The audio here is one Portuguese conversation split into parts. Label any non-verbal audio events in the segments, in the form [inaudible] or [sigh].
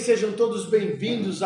Sejam todos bem-vindos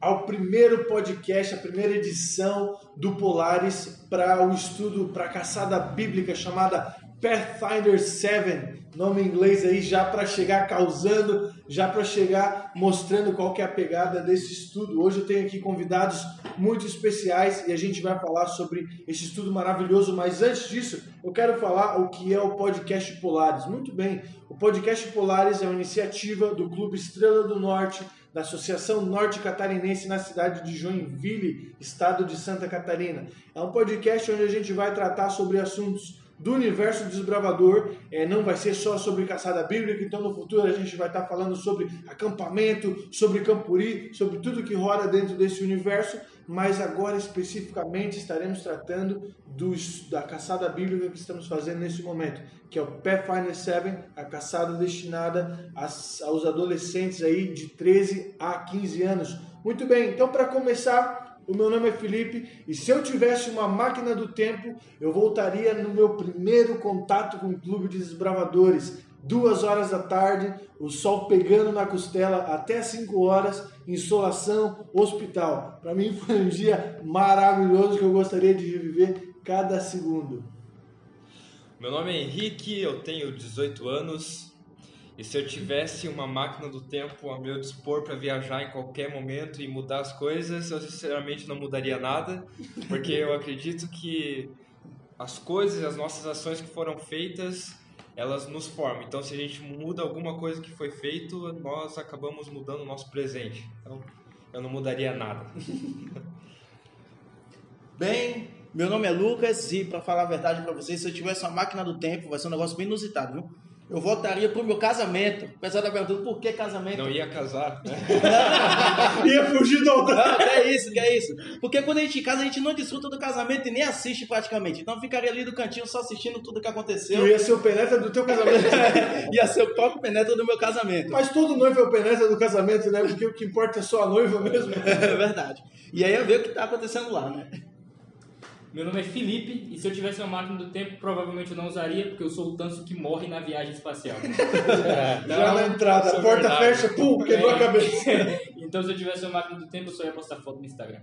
ao primeiro podcast, a primeira edição do Polaris para o estudo, para a caçada bíblica chamada Pathfinder 7, nome em inglês aí, já para chegar causando, já para chegar mostrando qual que é a pegada desse estudo. Hoje eu tenho aqui convidados muito especiais e a gente vai falar sobre esse estudo maravilhoso, mas antes disso, eu quero falar o que é o podcast Polaris. Muito bem, o podcast Polaris é uma iniciativa do Clube Estrela do Norte, da Associação Norte Catarinense na cidade de Joinville, estado de Santa Catarina. É um podcast onde a gente vai tratar sobre assuntos do universo desbravador. É, não vai ser só sobre caçada bíblica, então no futuro a gente vai estar falando sobre acampamento, sobre campuri, sobre tudo que roda dentro desse universo, mas agora especificamente estaremos tratando dos, da caçada bíblica que estamos fazendo nesse momento, que é o Pathfinder 7, a caçada destinada aos adolescentes aí de 13 a 15 anos. Muito bem, então para começar, o meu nome é Felipe e se eu tivesse uma máquina do tempo, eu voltaria no meu primeiro contato com o Clube de Desbravadores. Duas horas da tarde, o sol pegando na costela até cinco horas, insolação, hospital. Para mim foi um dia maravilhoso que eu gostaria de reviver cada segundo. Meu nome é Henrique, eu tenho 18 anos, e se eu tivesse uma máquina do tempo a meu dispor para viajar em qualquer momento e mudar as coisas, eu sinceramente não mudaria nada, porque eu acredito que as coisas, as nossas ações que foram feitas, elas nos formam. Então, se a gente muda alguma coisa que foi feito, nós acabamos mudando o nosso presente. Então, eu não mudaria nada. [laughs] Bem, meu nome é Lucas e para falar a verdade para vocês, se eu tivesse uma máquina do tempo, vai ser um negócio bem inusitado, viu? Eu votaria pro meu casamento. O pessoal tá perguntando por que casamento. Não ia casar, né? [laughs] [laughs] ia fugir do altar. é isso, que é isso. Porque quando a gente casa, a gente não desfruta do casamento e nem assiste praticamente. Então ficaria ali do cantinho só assistindo tudo que aconteceu. Eu ia ser o penetra do teu casamento. [laughs] ia ser o próprio penetra do meu casamento. Mas todo noivo é o penetra do casamento, né? Porque o que importa é só a noiva mesmo. é verdade. E aí é ver o que tá acontecendo lá, né? Meu nome é Felipe e se eu tivesse uma máquina do tempo, provavelmente eu não usaria, porque eu sou o tanso que morre na viagem espacial. É, [laughs] Já na entrada, a porta verdade. fecha, pum, quebrou é. a cabeça. [laughs] então se eu tivesse uma máquina do tempo, eu só ia postar foto no Instagram.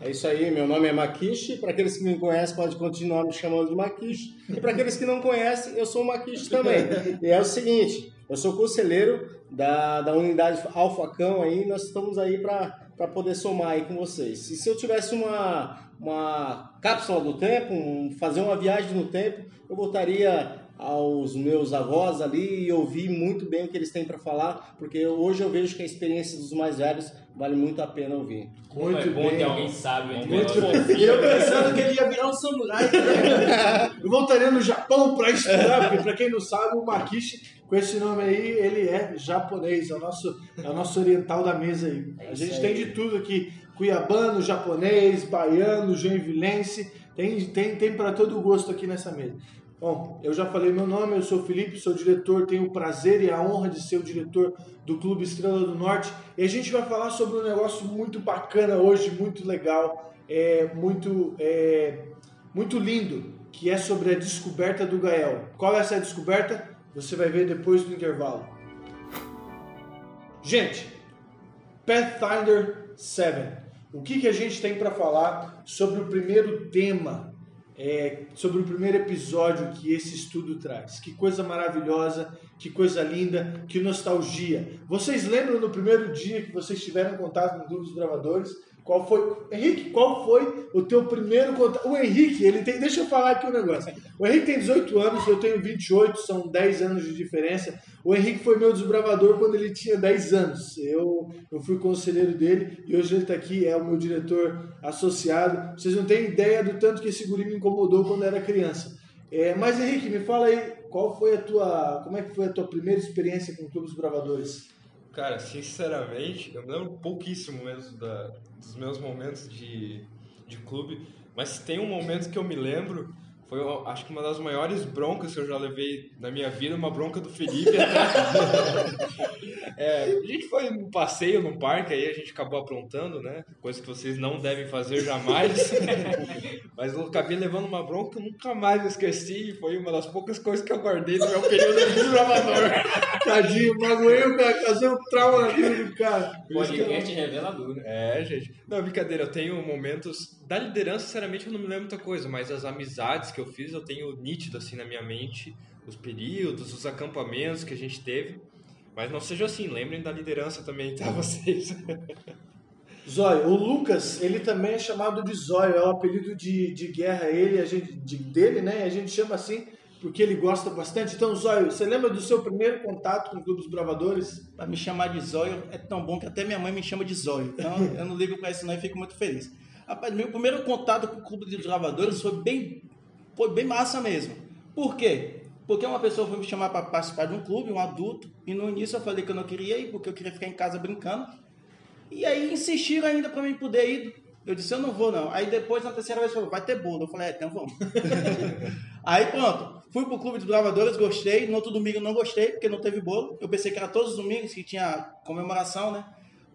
É isso aí, meu nome é Maquiche. Para aqueles que me conhecem, pode continuar me chamando de Maquiche. E para aqueles que não conhecem, eu sou Maquiche também. E é o seguinte, eu sou conselheiro da, da unidade Alfacão aí, nós estamos aí para poder somar aí com vocês. E se eu tivesse uma, uma cápsula do tempo, um, fazer uma viagem no tempo, eu voltaria aos meus avós ali e ouvir muito bem o que eles têm para falar, porque hoje eu vejo que a experiência dos mais velhos vale muito a pena ouvir. Muito é bom bem. ter alguém sábio entre muito. E eu pensando que ele ia virar um samurai. Né? [laughs] eu voltaria no Japão para estudar, porque para quem não sabe, o Makishi, com esse nome aí, ele é japonês, é o nosso, é o nosso oriental da mesa aí. É a gente aí. tem de tudo aqui cuiabano, japonês, baiano, joinvilense, tem, tem, tem para todo o gosto aqui nessa mesa. Bom, eu já falei meu nome, eu sou Felipe, sou diretor, tenho o prazer e a honra de ser o diretor do Clube Estrela do Norte. E a gente vai falar sobre um negócio muito bacana hoje, muito legal, é, muito, é, muito lindo, que é sobre a descoberta do Gael. Qual é essa descoberta? Você vai ver depois do intervalo. Gente, Pathfinder 7 o que, que a gente tem para falar sobre o primeiro tema, é, sobre o primeiro episódio que esse estudo traz? Que coisa maravilhosa, que coisa linda, que nostalgia. Vocês lembram no primeiro dia que vocês tiveram contato com os gravadores? Qual foi, Henrique, qual foi o teu primeiro contato? O Henrique, ele tem, deixa eu falar aqui um negócio. O Henrique tem 18 anos, eu tenho 28, são 10 anos de diferença. O Henrique foi meu desbravador quando ele tinha 10 anos. Eu, eu fui conselheiro dele e hoje ele está aqui, é o meu diretor associado. Vocês não têm ideia do tanto que esse guri me incomodou quando era criança. É, mas Henrique, me fala aí, qual foi a tua, como é que foi a tua primeira experiência com o Clube dos Bravadores? Cara, sinceramente, eu me lembro pouquíssimo mesmo da, dos meus momentos de, de clube, mas tem um momento que eu me lembro, Foi, acho que uma das maiores broncas que eu já levei na minha vida, uma bronca do Felipe até. [laughs] É, a gente foi num passeio num parque, aí a gente acabou aprontando, né? Coisa que vocês não devem fazer jamais. [laughs] Mas eu acabei levando uma bronca que eu nunca mais esqueci. Foi uma das poucas coisas que eu guardei no meu período de desbravador. [laughs] Tadinho, magoei o cara, causei um trauma na vida do cara. Podcast revelador. né? É, gente. Não, brincadeira, eu tenho momentos. Da liderança, sinceramente, eu não me lembro muita coisa, mas as amizades que eu fiz eu tenho nítido assim na minha mente. Os períodos, os acampamentos que a gente teve. Mas não seja assim, lembrem da liderança também, tá? [laughs] Vocês. Zóio, o Lucas, ele também é chamado de Zóio, é o apelido de, de guerra ele, a gente, de, dele, né? A gente chama assim porque ele gosta bastante. Então, Zóio, você lembra do seu primeiro contato com o Clube dos Bravadores? Pra me chamar de Zóio é tão bom que até minha mãe me chama de Zóio. Então eu não ligo pra isso não e fico muito feliz. Rapaz, meu primeiro contato com o Clube dos Gravadores foi bem, foi bem massa mesmo. Por quê? Porque uma pessoa foi me chamar para participar de um clube, um adulto, e no início eu falei que eu não queria ir, porque eu queria ficar em casa brincando. E aí insistiram ainda para mim poder ir. Eu disse, eu não vou não. Aí depois, na terceira vez, falou, vai ter bolo. Eu falei, é, então vamos. [laughs] aí pronto, fui pro Clube dos Bravadores, gostei. No outro domingo não gostei, porque não teve bolo. Eu pensei que era todos os domingos que tinha comemoração, né?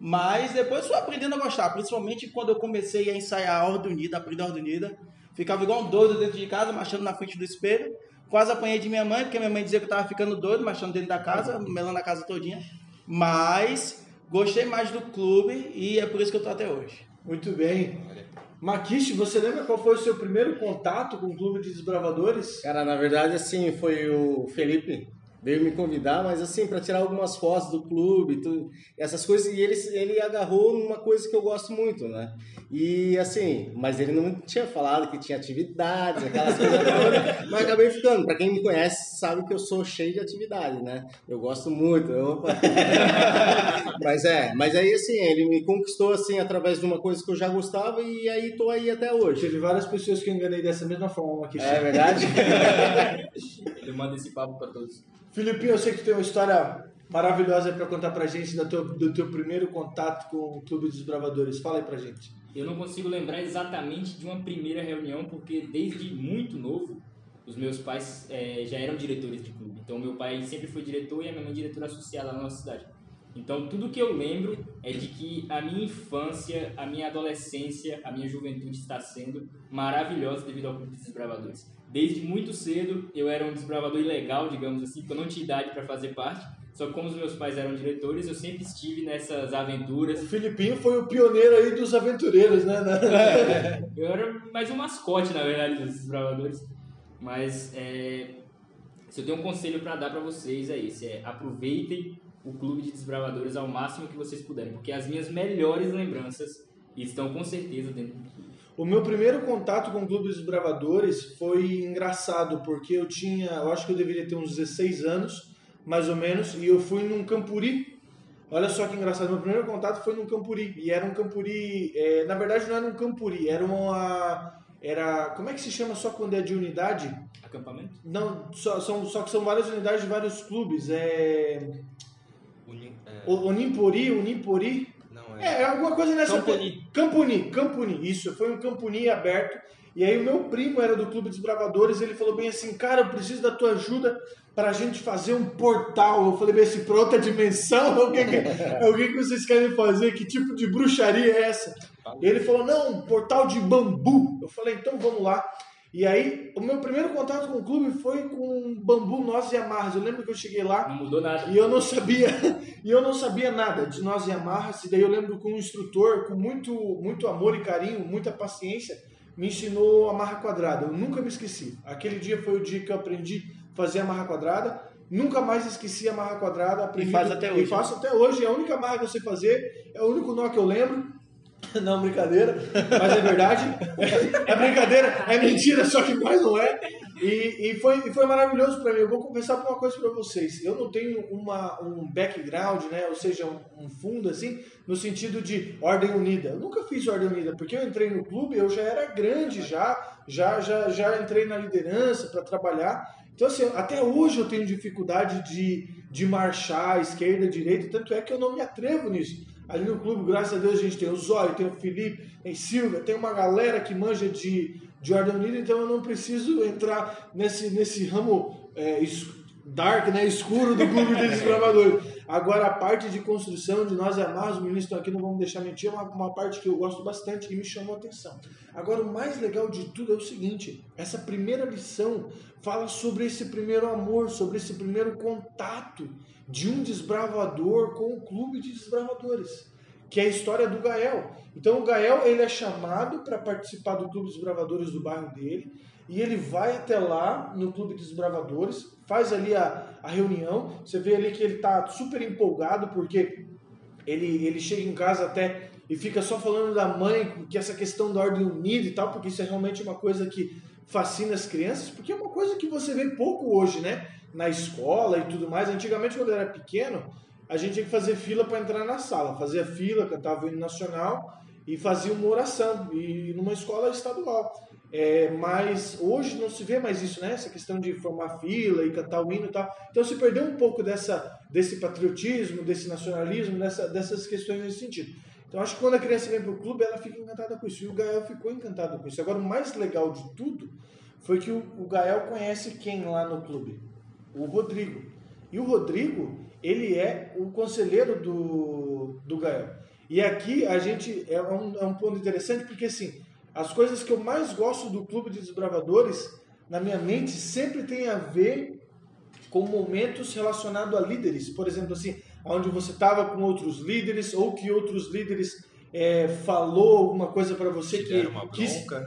Mas depois fui aprendendo a gostar, principalmente quando eu comecei a ensaiar a Ordem Unida, aprender a Ordem Unida. Ficava igual um doido dentro de casa, marchando na frente do espelho. Quase apanhei de minha mãe, porque minha mãe dizia que eu tava ficando doido, marchando dentro da casa, melando a casa todinha. Mas gostei mais do clube e é por isso que eu tô até hoje. Muito bem. Maquiche, você lembra qual foi o seu primeiro contato com o Clube de Desbravadores? Cara, na verdade, assim, foi o Felipe veio me convidar, mas assim, para tirar algumas fotos do clube, tudo, essas coisas, e ele, ele agarrou numa coisa que eu gosto muito, né? E assim, mas ele não tinha falado que tinha atividades, aquelas coisas todas, [laughs] mas acabei ficando. Para quem me conhece, sabe que eu sou cheio de atividade, né? Eu gosto muito. eu- [laughs] mas é, mas aí assim, ele me conquistou assim através de uma coisa que eu já gostava e aí tô aí até hoje. Teve várias pessoas que eu enganei dessa mesma forma, Maquiche. É verdade? [laughs] Eu mando esse papo pra todos. Filipinho, eu sei que tu tem uma história maravilhosa para contar pra gente do teu, do teu primeiro contato com o Clube dos Bravadores. Fala aí pra gente. Eu não consigo lembrar exatamente de uma primeira reunião, porque desde muito novo, os meus pais eh, já eram diretores de clube. Então, meu pai sempre foi diretor e a minha mãe diretora associada na nossa cidade. Então, tudo que eu lembro é de que a minha infância, a minha adolescência, a minha juventude está sendo maravilhosa devido ao Clube dos Desbravadores. Desde muito cedo, eu era um desbravador ilegal, digamos assim, porque eu não tinha idade para fazer parte. Só que como os meus pais eram diretores, eu sempre estive nessas O aventuras. Filipinho foi o pioneiro aí dos aventureiros, né? Na- [laughs] Eu era mais um mascote, na verdade, dos desbravadores. Mas é, se eu tenho um conselho para dar para vocês é esse: é aproveitem o clube de desbravadores ao máximo que vocês puderem, porque as minhas melhores lembranças estão com certeza dentro do clube. O meu primeiro contato com o Clube dos Bravadores foi engraçado, porque eu tinha, eu acho que eu deveria ter uns 16 anos, mais ou menos, e eu fui num campuri. Olha só que engraçado, meu primeiro contato foi num campuri, e era um campuri, é, na verdade não era um campuri, era uma, era, como é que se chama só quando é de unidade? Acampamento? Não, só, são, só que são várias unidades de vários clubes, é, Uni- é, O- Onimpori, Unimpori, é, é alguma coisa nessa. Campuni. Campuni, Campuni, isso. Foi um Campuni aberto. E aí o meu primo era do Clube dos Bravadores, ele falou bem assim, cara, eu preciso da tua ajuda pra gente fazer um portal. Eu falei bem assim, pra outra dimensão? [laughs] O que, que, o que, que vocês querem fazer? Que tipo de bruxaria é essa? E ele falou, não, um portal de bambu. Eu falei, então vamos lá. E aí, o meu primeiro contato com o clube foi com bambu, nós e amarras. Eu lembro que eu cheguei lá, Não mudou nada. e eu não sabia, [laughs] e eu não sabia nada de nós e amarras, e daí eu lembro que um instrutor, com muito, muito amor e carinho, muita paciência, me ensinou a marra quadrada. Eu nunca me esqueci. Aquele dia foi o dia que eu aprendi a fazer a marra quadrada. Nunca mais esqueci a marra quadrada. Aprendi, faz até hoje, E faço até hoje. É a única marra que eu sei fazer. É o único nó que eu lembro. [laughs] Não, brincadeira, mas é verdade. [laughs] É brincadeira, é mentira, só que mais não é. E, e foi, e foi maravilhoso para mim. Eu vou confessar uma coisa para vocês. Eu não tenho uma, um background, né? ou seja, um, um fundo assim, no sentido de ordem unida. Eu nunca fiz ordem unida, porque eu entrei no clube, eu já era grande, já, já, já, já entrei na liderança para trabalhar. Então, assim, até hoje eu tenho dificuldade de, de marchar esquerda, direita, tanto é que eu não me atrevo nisso. Ali no clube, graças a Deus, a gente tem o Zóio, tem o Felipe, tem Silvia, tem uma galera que manja de, de Ordem Unida, então eu não preciso entrar nesse, nesse ramo é, dark, né, escuro do Clube [laughs] de Desbravadores. Agora, a parte de construção, de nós amarmos, os meninos estão aqui, não vamos deixar mentir, é uma, uma parte que eu gosto bastante e me chamou a atenção. Agora, o mais legal de tudo é o seguinte: essa primeira lição fala sobre esse primeiro amor, sobre esse primeiro contato de um desbravador com o clube de desbravadores, que é a história do Gael. Então, o Gael ele é chamado para participar do clube dos bravadores do bairro dele. E ele vai até lá no Clube dos Bravadores, faz ali a, a reunião. Você vê ali que ele tá super empolgado, porque ele, ele chega em casa até e fica só falando da mãe, que essa questão da ordem unida e tal, porque isso é realmente uma coisa que fascina as crianças, porque é uma coisa que você vê pouco hoje, né? Na escola e tudo mais. Antigamente, quando eu era pequeno, a gente tinha que fazer fila para entrar na sala. Fazia fila, cantava o hino nacional e fazia uma oração, e numa escola estadual. É, mas hoje não se vê mais isso, né? Essa questão de formar fila e cantar o hino e tal. Então se perdeu um pouco dessa, desse patriotismo, desse nacionalismo, dessa, dessas questões nesse sentido. Então acho que quando a criança vem para o clube, ela fica encantada com isso. E o Gael ficou encantado com isso. Agora, o mais legal de tudo foi que o, o Gael conhece quem lá no clube? O Rodrigo. E o Rodrigo, ele é o conselheiro do, do Gael. E aqui a gente é um, é um ponto interessante porque assim, as coisas que eu mais gosto do Clube de Desbravadores, na minha mente, sempre tem a ver com momentos relacionados a líderes. Por exemplo, assim, onde você estava com outros líderes ou que outros líderes é, falou alguma coisa para você que, Deram uma que,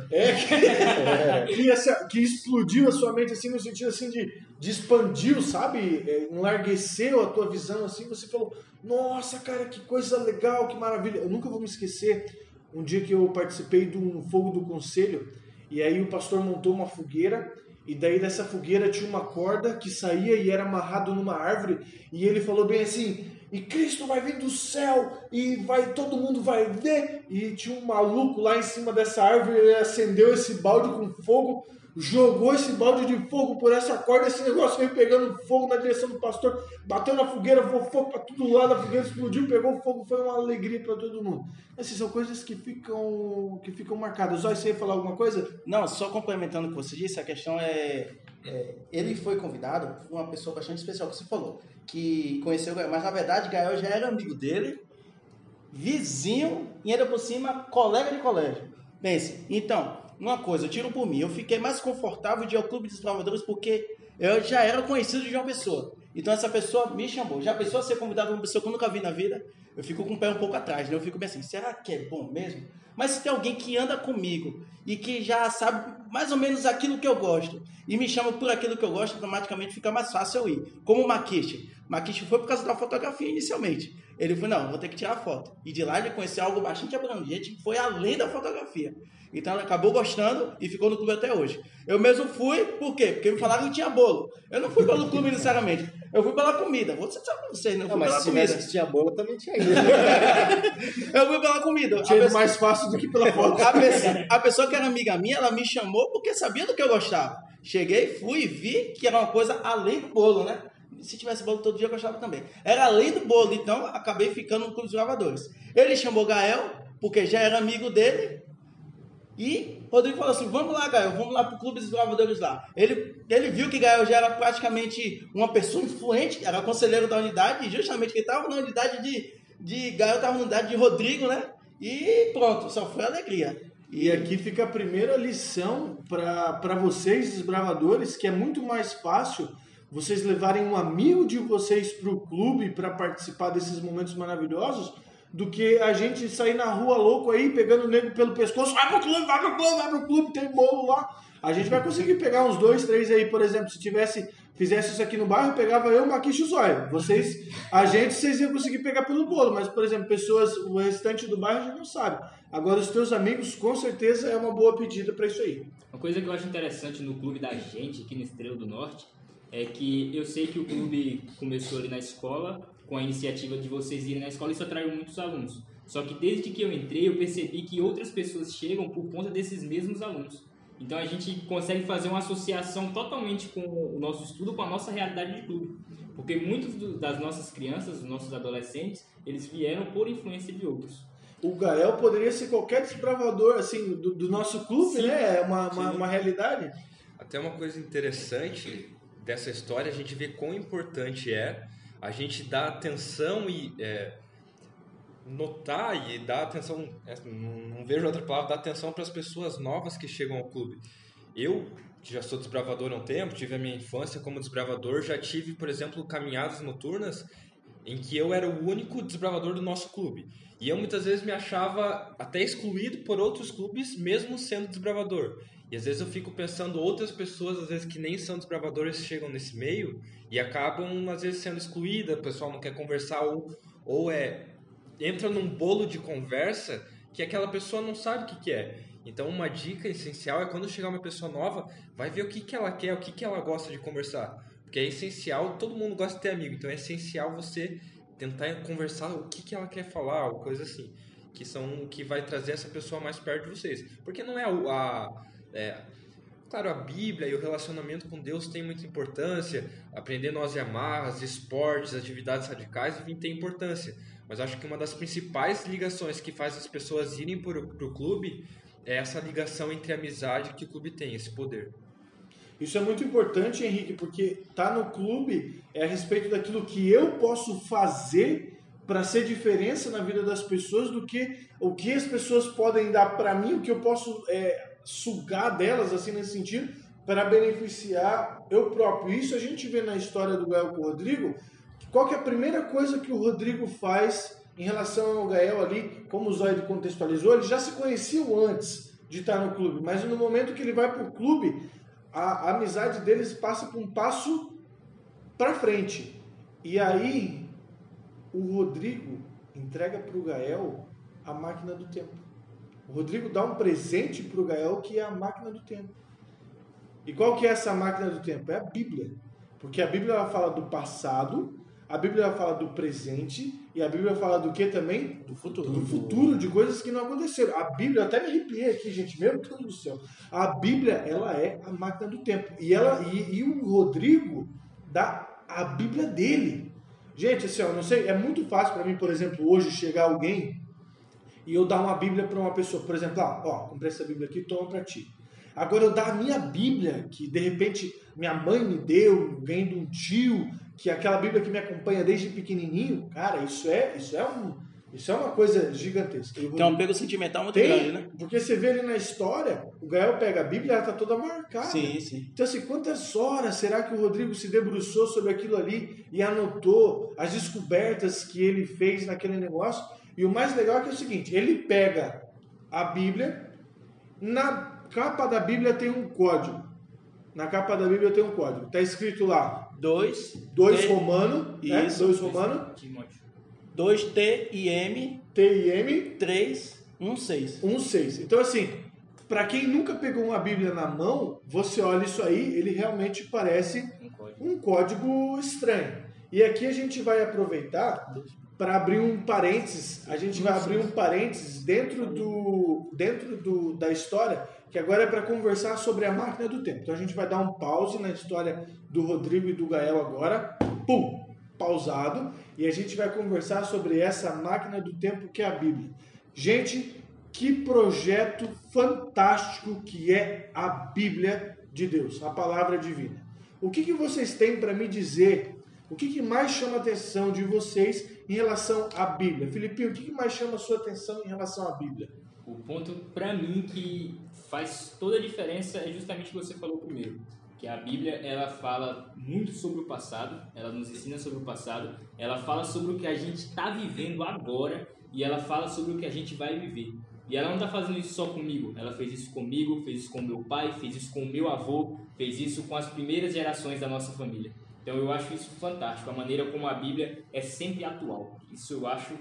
é, [laughs] que, que, essa- que explodiu a sua mente assim no sentido assim de, de expandiu, sabe? É, enlargueceu a tua visão assim. Você falou, nossa, cara, que coisa legal, que maravilha. Eu nunca vou me esquecer um dia que eu participei de um fogo do conselho e aí o pastor montou uma fogueira e daí dessa fogueira tinha uma corda que saía e era amarrado numa árvore e ele falou bem assim e Cristo vai vir do céu e vai todo mundo vai ver. E tinha um maluco lá em cima dessa árvore ele acendeu esse balde com fogo jogou esse balde de fogo por essa corda esse negócio veio pegando fogo na direção do pastor bateu na fogueira voou fogo para todo lado a fogueira explodiu pegou fogo foi uma alegria para todo mundo. Essas são coisas que ficam que ficam marcadas. Zói, você ia falar alguma coisa? Não, só complementando o que você disse, a questão é, é, Ele foi convidado por uma pessoa bastante especial que você falou, que conheceu Gael, mas na verdade Gael já era amigo dele, vizinho e ainda por cima colega de colégio. Pense, então, uma coisa, eu tiro por mim, eu fiquei mais confortável de ir ao Clube dos Bravadores porque eu já era conhecido de uma pessoa. Então essa pessoa me chamou. Já a pessoa ser convidada por uma pessoa que eu nunca vi na vida, eu fico com o pé um pouco atrás, né? Eu fico bem assim, será que é bom mesmo? Mas se tem alguém que anda comigo e que já sabe mais ou menos aquilo que eu gosto e me chama por aquilo que eu gosto, automaticamente fica mais fácil eu ir. Como o Makishi. Makishi foi por causa da fotografia inicialmente. Ele falou, não, vou ter que tirar foto. E de lá ele conheceu algo bastante abrangente que foi além da fotografia. Então ele acabou gostando e ficou no clube até hoje. Eu mesmo fui, por quê? Porque me falaram que tinha bolo. Eu não fui pelo clube [laughs] necessariamente. Eu fui pela comida. Pra vocês, né? Eu Não, fui mas pela se comida. que tinha bola, também tinha ido. Eu fui pela comida. Tinha pessoa- mais fácil do que pela foto a pessoa, a pessoa que era amiga minha, ela me chamou porque sabia do que eu gostava. Cheguei, fui e vi que era uma coisa além do bolo, né? Se tivesse bolo todo dia, eu gostava também. Era além do bolo, então acabei ficando no Clube dos Gravadores. Ele chamou Gael, porque já era amigo dele. E Rodrigo falou assim: vamos lá, Gael, vamos lá pro Clube dos Gravadores lá. Ele, ele viu que Gael já era praticamente uma pessoa influente, era conselheiro da unidade, e justamente que estava na unidade de, de na unidade de Rodrigo, né? E pronto, só foi alegria. E aqui fica a primeira lição para vocês, desbravadores, que é muito mais fácil vocês levarem um amigo de vocês para o clube para participar desses momentos maravilhosos do que a gente sair na rua louco aí, pegando o nego pelo pescoço, vai pro clube, vai pro clube, vai pro clube, tem bolo lá. A gente vai conseguir pegar uns dois, três aí, por exemplo, se tivesse, fizesse isso aqui no bairro, pegava eu, Maquicho e Zóia. Vocês, a gente, vocês iam conseguir pegar pelo bolo, mas, por exemplo, pessoas, o restante do bairro gente não sabe. Agora, os teus amigos, com certeza, é uma boa pedida para isso aí. Uma coisa que eu acho interessante no clube da gente, aqui no Estrela do Norte, é que eu sei que o clube começou ali na escola, com a iniciativa de vocês irem na escola, isso atraiu muitos alunos. Só que desde que eu entrei, eu percebi que outras pessoas chegam por conta desses mesmos alunos. Então a gente consegue fazer uma associação totalmente com o nosso estudo, com a nossa realidade de clube. Porque muitos do- das nossas crianças, dos nossos adolescentes, eles vieram por influência de outros. o Gael poderia ser qualquer desbravador assim do, do nosso clube, Sim, né? É uma, uma, uma realidade. Até uma coisa interessante dessa história, a gente vê quão importante é a gente dar atenção e é, notar e dar atenção, é, não vejo outra palavra, dar atenção para as pessoas novas que chegam ao clube. Eu, que já sou desbravador há um tempo, tive a minha infância como desbravador, já tive, por exemplo, caminhadas noturnas em que eu era o único desbravador do nosso clube. E eu muitas vezes me achava até excluído por outros clubes, mesmo sendo desbravador. E às vezes eu fico pensando outras pessoas, às vezes que nem são desbravadores, chegam nesse meio e acabam às vezes sendo excluídas, o pessoal não quer conversar ou, ou é entra num bolo de conversa que aquela pessoa não sabe o que, que é. Então uma dica essencial é quando chegar uma pessoa nova, vai ver o que, que ela quer, o que, que ela gosta de conversar. Porque é essencial, todo mundo gosta de ter amigo, então é essencial você tentar conversar o que, que ela quer falar, ou coisa assim. Que são o que vai trazer essa pessoa mais perto de vocês. Porque não é a. é, claro, a Bíblia e o relacionamento com Deus tem muita importância. Aprender nós e amarras, esportes, atividades radicais, enfim, tem importância. Mas acho que uma das principais ligações que faz as pessoas irem para o clube é essa ligação entre amizade que o clube tem, esse poder. Isso é muito importante, Henrique, porque tá no clube é a respeito daquilo que eu posso fazer para ser diferença na vida das pessoas do que o que as pessoas podem dar para mim, o que eu posso é, sugar delas, assim, nesse sentido, para beneficiar eu próprio. Isso a gente vê na história do Gael com o Rodrigo. Qual que é a primeira coisa que o Rodrigo faz em relação ao Gael ali, como o Zoide contextualizou, eles já se conheciam antes de estar no clube, mas no momento que ele vai para o clube, a, a amizade deles passa por um passo para frente. E aí o Rodrigo entrega para o Gael a máquina do tempo. O Rodrigo dá um presente para o Gael que é a máquina do tempo. E qual que é essa máquina do tempo? É a Bíblia. Porque a Bíblia ela fala do passado, a Bíblia fala do presente e a Bíblia fala do que também? Do futuro. do futuro, de coisas que não aconteceram. A Bíblia, eu até me arrepiei aqui, gente, meu Deus do céu. A Bíblia, ela é a máquina do tempo. E, ela, e, e o Rodrigo dá a Bíblia dele. Gente, assim, ó, não sei, é muito fácil para mim, por exemplo, hoje chegar alguém e eu dar uma Bíblia para uma pessoa. Por exemplo, ah, ó, comprei essa Bíblia aqui, toma para ti. Agora eu dar a minha Bíblia, que de repente minha mãe me deu, ganhei de um tio, que aquela Bíblia que me acompanha desde pequenininho, cara, isso é, isso é um, isso é uma coisa gigantesca. Tem um apego sentimental muito tem, grande, né? porque você vê ali na história, o Gael pega a Bíblia, ela tá toda marcada. Sim, sim. Então, assim, quantas horas será que o Rodrigo se debruçou sobre aquilo ali e anotou as descobertas que ele fez naquele negócio? E o mais legal é que é o seguinte: ele pega a Bíblia, na capa da Bíblia tem um código. Na capa da Bíblia tem um código. Está escrito lá, Dois. 2 T- romano, né? Isso. 2 romano, Timóteo. 2 T I M T-I-M, 3 1 6. 1, 6. Então, assim, para quem nunca pegou uma Bíblia na mão, você olha isso aí, ele realmente parece Um código. um código estranho. E aqui a gente vai aproveitar para abrir um parênteses. A gente vai abrir um parênteses dentro do dentro do, da história, que agora é para conversar sobre a máquina do tempo. Então a gente vai dar um pause na história do Rodrigo e do Gael agora. Pum, pausado e a gente vai conversar sobre essa máquina do tempo que é a Bíblia. Gente, que projeto fantástico que é a Bíblia de Deus, a palavra divina. O que, que vocês têm para me dizer? O que, que mais chama a atenção de vocês em relação à Bíblia? Filipinho, o que, mais chama a sua atenção em relação à Bíblia? O ponto pra mim que faz toda a diferença é justamente o que você falou primeiro, que a Bíblia ela fala muito sobre o passado, ela nos ensina sobre o passado, ela fala sobre o que a gente está vivendo agora e ela fala sobre o que a gente vai viver. E ela não está fazendo isso só comigo, ela fez isso comigo, fez isso com meu pai, fez isso com meu avô, fez isso com as primeiras gerações da nossa família. Então eu acho isso fantástico, a maneira como a Bíblia é sempre atual. Isso eu acho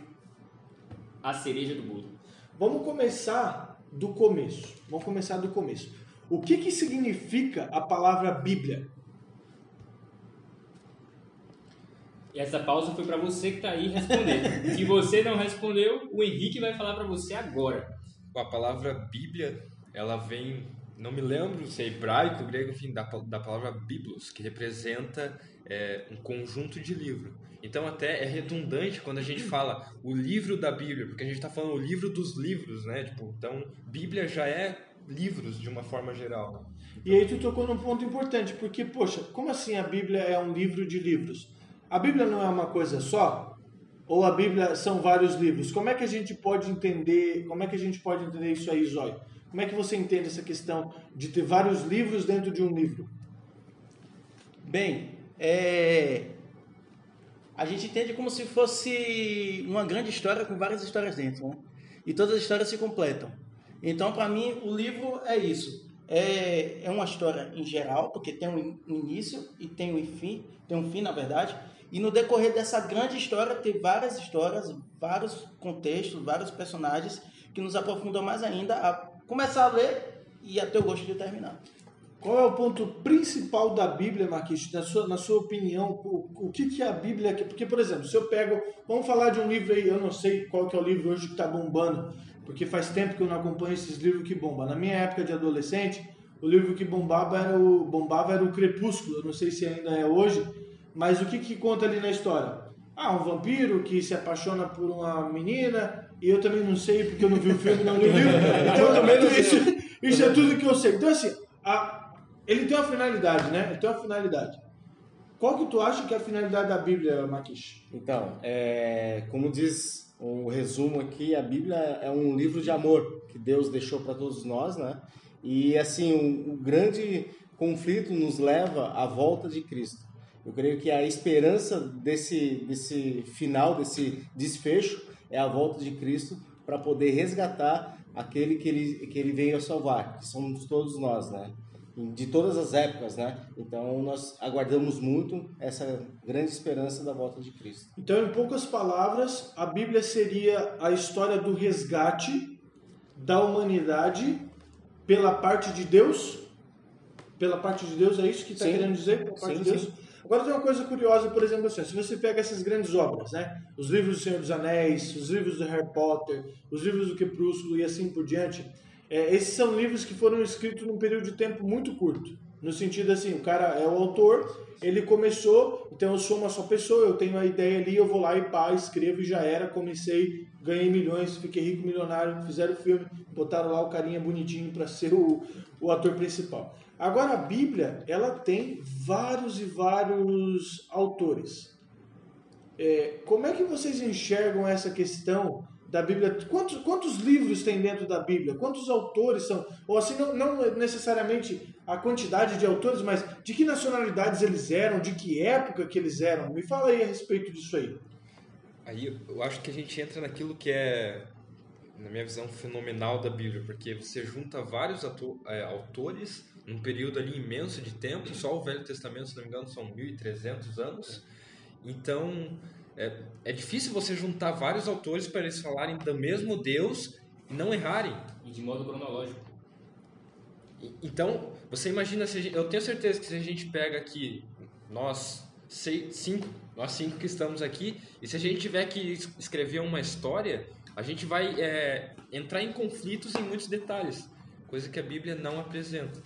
a cereja do bolo. Vamos começar do começo. Vamos começar do começo. O que, que significa a palavra Bíblia? Essa pausa foi para você que tá aí responder. [laughs] Se você não respondeu, o Henrique vai falar para você agora. A palavra Bíblia, ela vem não me lembro se é hebraico, grego, enfim, da, da palavra biblos, que representa é, um conjunto de livro. Então até é redundante quando a gente fala o livro da Bíblia, porque a gente está falando o livro dos livros, né? Tipo, então Bíblia já é livros de uma forma geral. E aí tu tocou num ponto importante, porque, poxa, como assim a Bíblia é um livro de livros? A Bíblia não é uma coisa só? Ou a Bíblia são vários livros? Como é que a gente pode entender, como é que a gente pode entender isso aí, Zóio? Como é que você entende essa questão de ter vários livros dentro de um livro? Bem, é... a gente entende como se fosse uma grande história com várias histórias dentro, né? E todas as histórias se completam. Então, para mim, o livro é isso. É, é uma história em geral, porque tem um início e tem um fim, tem um fim, na verdade. E no decorrer dessa grande história, tem várias histórias, vários contextos, vários personagens que nos aprofundam mais ainda a começar a ler e a ter o gosto de terminar. Qual é o ponto principal da Bíblia, Marquinhos? Na sua, na sua opinião, o, o que, que a Bíblia... Porque, por exemplo, se eu pego... Vamos falar de um livro aí, eu não sei qual que é o livro hoje que está bombando, porque faz tempo que eu não acompanho esses livros que bombam. Na minha época de adolescente, o livro que bombava era o, bombava era o Crepúsculo, eu não sei se ainda é hoje, mas o que, que conta ali na história? Ah, um vampiro que se apaixona por uma menina, e eu também não sei porque eu não vi o filme, não li o livro. Então, também não isso, isso é tudo que eu sei. Então, assim, a, ele tem uma finalidade, né? Ele tem uma finalidade. Qual que tu acha que é a finalidade da Bíblia, Maquish? Então, é, como diz o resumo aqui, a Bíblia é um livro de amor que Deus deixou para todos nós, né? E assim, o um grande conflito nos leva à volta de Cristo. Eu creio que a esperança desse, desse final, desse desfecho, é a volta de Cristo para poder resgatar aquele que ele, que ele veio a salvar, que somos todos nós, né? de todas as épocas, né? Então nós aguardamos muito essa grande esperança da volta de Cristo. Então, em poucas palavras, a Bíblia seria a história do resgate da humanidade pela parte de Deus? Pela parte de Deus, é isso que está querendo dizer? Pela parte sim, de Deus? Sim. Agora tem uma coisa curiosa, por exemplo, assim, se você pega essas grandes obras, né? Os livros do Senhor dos Anéis, os livros do Harry Potter, os livros do Crepúsculo e assim por diante, é, esses são livros que foram escritos num período de tempo muito curto. No sentido assim, o cara é o autor, ele começou, então eu sou uma só pessoa, eu tenho a ideia ali, eu vou lá e pá, escrevo e já era, comecei, ganhei milhões, fiquei rico, milionário, fizeram o filme, botaram lá o carinha bonitinho para ser o, o ator principal. Agora a Bíblia, ela tem vários e vários autores. É, como é que vocês enxergam essa questão da Bíblia. Quantos, quantos livros tem dentro da Bíblia? Quantos autores são? Ou assim, não, não necessariamente a quantidade de autores, mas de que nacionalidades eles eram, de que época que eles eram? Me fala aí a respeito disso aí. Aí eu acho que a gente entra naquilo que é, na minha visão, fenomenal da Bíblia, porque você junta vários é, autores num período ali imenso de tempo, só o Velho Testamento, se não me engano, são 1.300 anos. Então, é, é difícil você juntar vários autores para eles falarem do mesmo Deus e não errarem. E de modo cronológico. Então, você imagina, se gente, eu tenho certeza que se a gente pega aqui, nós seis, cinco, nós cinco que estamos aqui, e se a gente tiver que escrever uma história, a gente vai é, entrar em conflitos em muitos detalhes, coisa que a Bíblia não apresenta.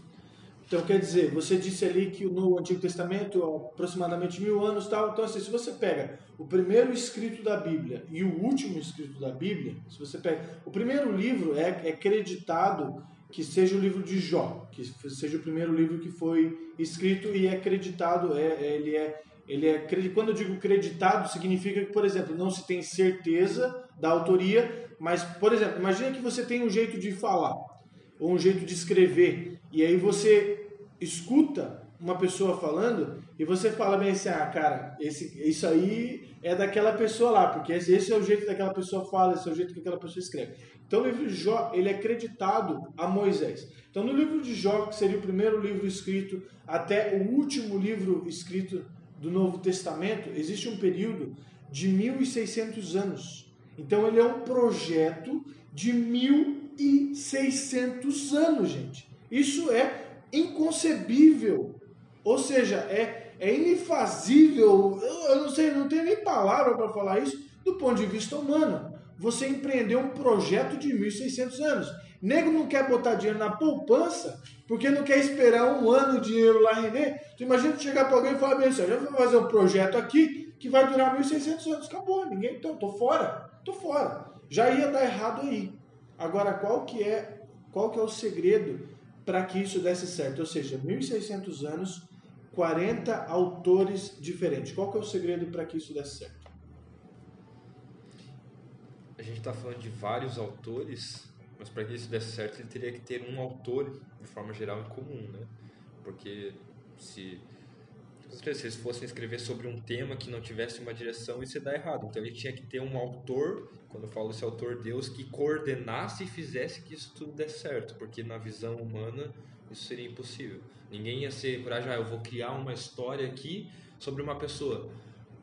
Então, quer dizer, você disse ali que no Antigo Testamento, aproximadamente mil anos tal. Então, assim, se você pega o primeiro escrito da Bíblia e o último escrito da Bíblia, se você pega. O primeiro livro é, é creditado que seja o livro de Jó, que seja o primeiro livro que foi escrito e é creditado, é, é ele é. Ele é, quando eu digo creditado, significa que, por exemplo, não se tem certeza da autoria, mas, por exemplo, imagina que você tem um jeito de falar, ou um jeito de escrever, e aí você escuta uma pessoa falando e você fala bem assim, ah, cara, esse, isso aí é daquela pessoa lá, porque esse, esse é o jeito que aquela pessoa fala, esse é o jeito que aquela pessoa escreve. Então o livro de Jó, ele é acreditado a Moisés. Então no livro de Jó, que seria o primeiro livro escrito até o último livro escrito do Novo Testamento, existe um período de 1600 anos. Então ele é um projeto de 1600 anos, gente. Isso é inconcebível. Ou seja, é, é inifazível. Eu, eu não sei, não tenho nem palavra para falar isso do ponto de vista humano. Você empreendeu um projeto de 1.600 anos. Nego não quer botar dinheiro na poupança porque não quer esperar um ano o dinheiro lá render. Tu imagina chegar para alguém e falar bem eu vou fazer um projeto aqui que vai durar 1.600 anos. Acabou, ninguém, então, tô fora, tô fora. Já ia dar errado aí. Agora, qual que é, qual que é o segredo para que isso desse certo? Ou seja, 1.600 anos, 40 autores diferentes. Qual que é o segredo para que isso desse certo? A gente está falando de vários autores, mas para que isso desse certo, ele teria que ter um autor, de forma geral, em comum, né? Porque se, se eles fossem escrever sobre um tema que não tivesse uma direção, isso ia dar errado. Então ele tinha que ter um autor, quando eu falo esse autor, Deus, que coordenasse e fizesse que isso tudo desse certo, porque na visão humana isso seria impossível. Ninguém ia ser coragem, ah, eu vou criar uma história aqui sobre uma pessoa.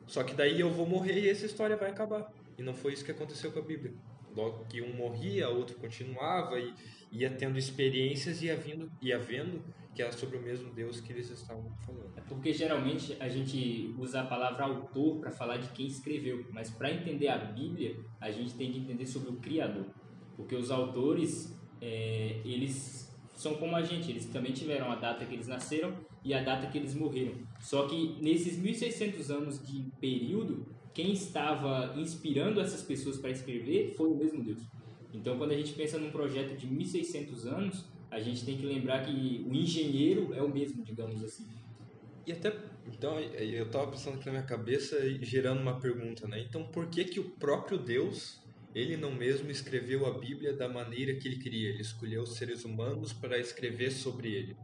Só que daí eu vou morrer e essa história vai acabar. E não foi isso que aconteceu com a Bíblia. Logo que um morria, outro continuava e ia tendo experiências e ia, vindo, ia vendo que era sobre o mesmo Deus que eles estavam falando. É porque geralmente a gente usa a palavra autor para falar de quem escreveu, mas para entender a Bíblia a gente tem que entender sobre o Criador, porque os autores é, eles são como a gente, eles também tiveram a data que eles nasceram e a data que eles morreram. Só que nesses 1600 anos de período quem estava inspirando essas pessoas para escrever foi o mesmo Deus. Então, quando a gente pensa num projeto de 1600 anos, a gente tem que lembrar que o engenheiro é o mesmo, digamos assim. E até, então, eu estava pensando aqui na minha cabeça e gerando uma pergunta, né? Então, por que que o próprio Deus, ele não mesmo escreveu a Bíblia da maneira que ele queria? Ele escolheu os seres humanos para escrever sobre ele.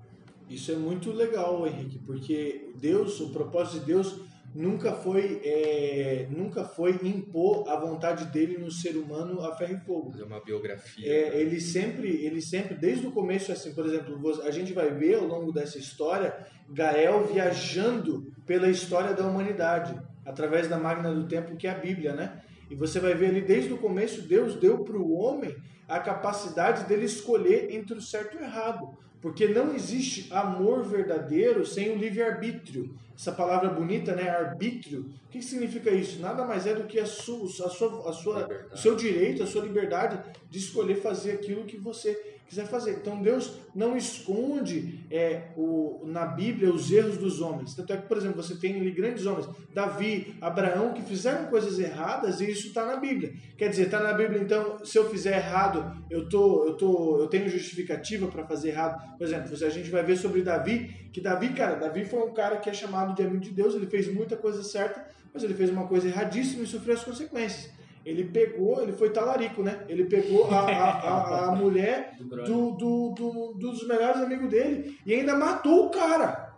Isso é muito legal, Henrique, porque Deus, o propósito de Deus nunca foi é, nunca foi impor a vontade dele no ser humano a ferro e fogo. É uma biografia. É, ele sempre, ele sempre, desde o começo, assim, por exemplo, a gente vai ver ao longo dessa história Gael viajando pela história da humanidade através da máquina do tempo que é a Bíblia, né? E você vai ver ali desde o começo Deus deu para o homem a capacidade dele escolher entre o certo e o errado. Porque não existe amor verdadeiro sem o livre-arbítrio. Essa palavra bonita, né? Arbítrio. O que significa isso? Nada mais é do que a sua, a sua, a sua, o seu direito, a sua liberdade de escolher fazer aquilo que você quiser fazer. Então Deus não esconde é, o, na Bíblia os erros dos homens. Tanto é que, por exemplo, você tem ali grandes homens, Davi, Abraão, que fizeram coisas erradas e isso está na Bíblia. Quer dizer, está na Bíblia, então, se eu fizer errado, eu, tô, eu, tô, eu tenho justificativa para fazer errado. Por exemplo, a gente vai ver sobre Davi, que Davi, cara, Davi foi um cara que é chamado de amigo de Deus, ele fez muita coisa certa, mas ele fez uma coisa erradíssima e sofreu as consequências ele pegou, ele foi talarico, né? Ele pegou a, a, a, a [laughs] mulher do, do, do, dos melhores amigos dele e ainda matou o cara.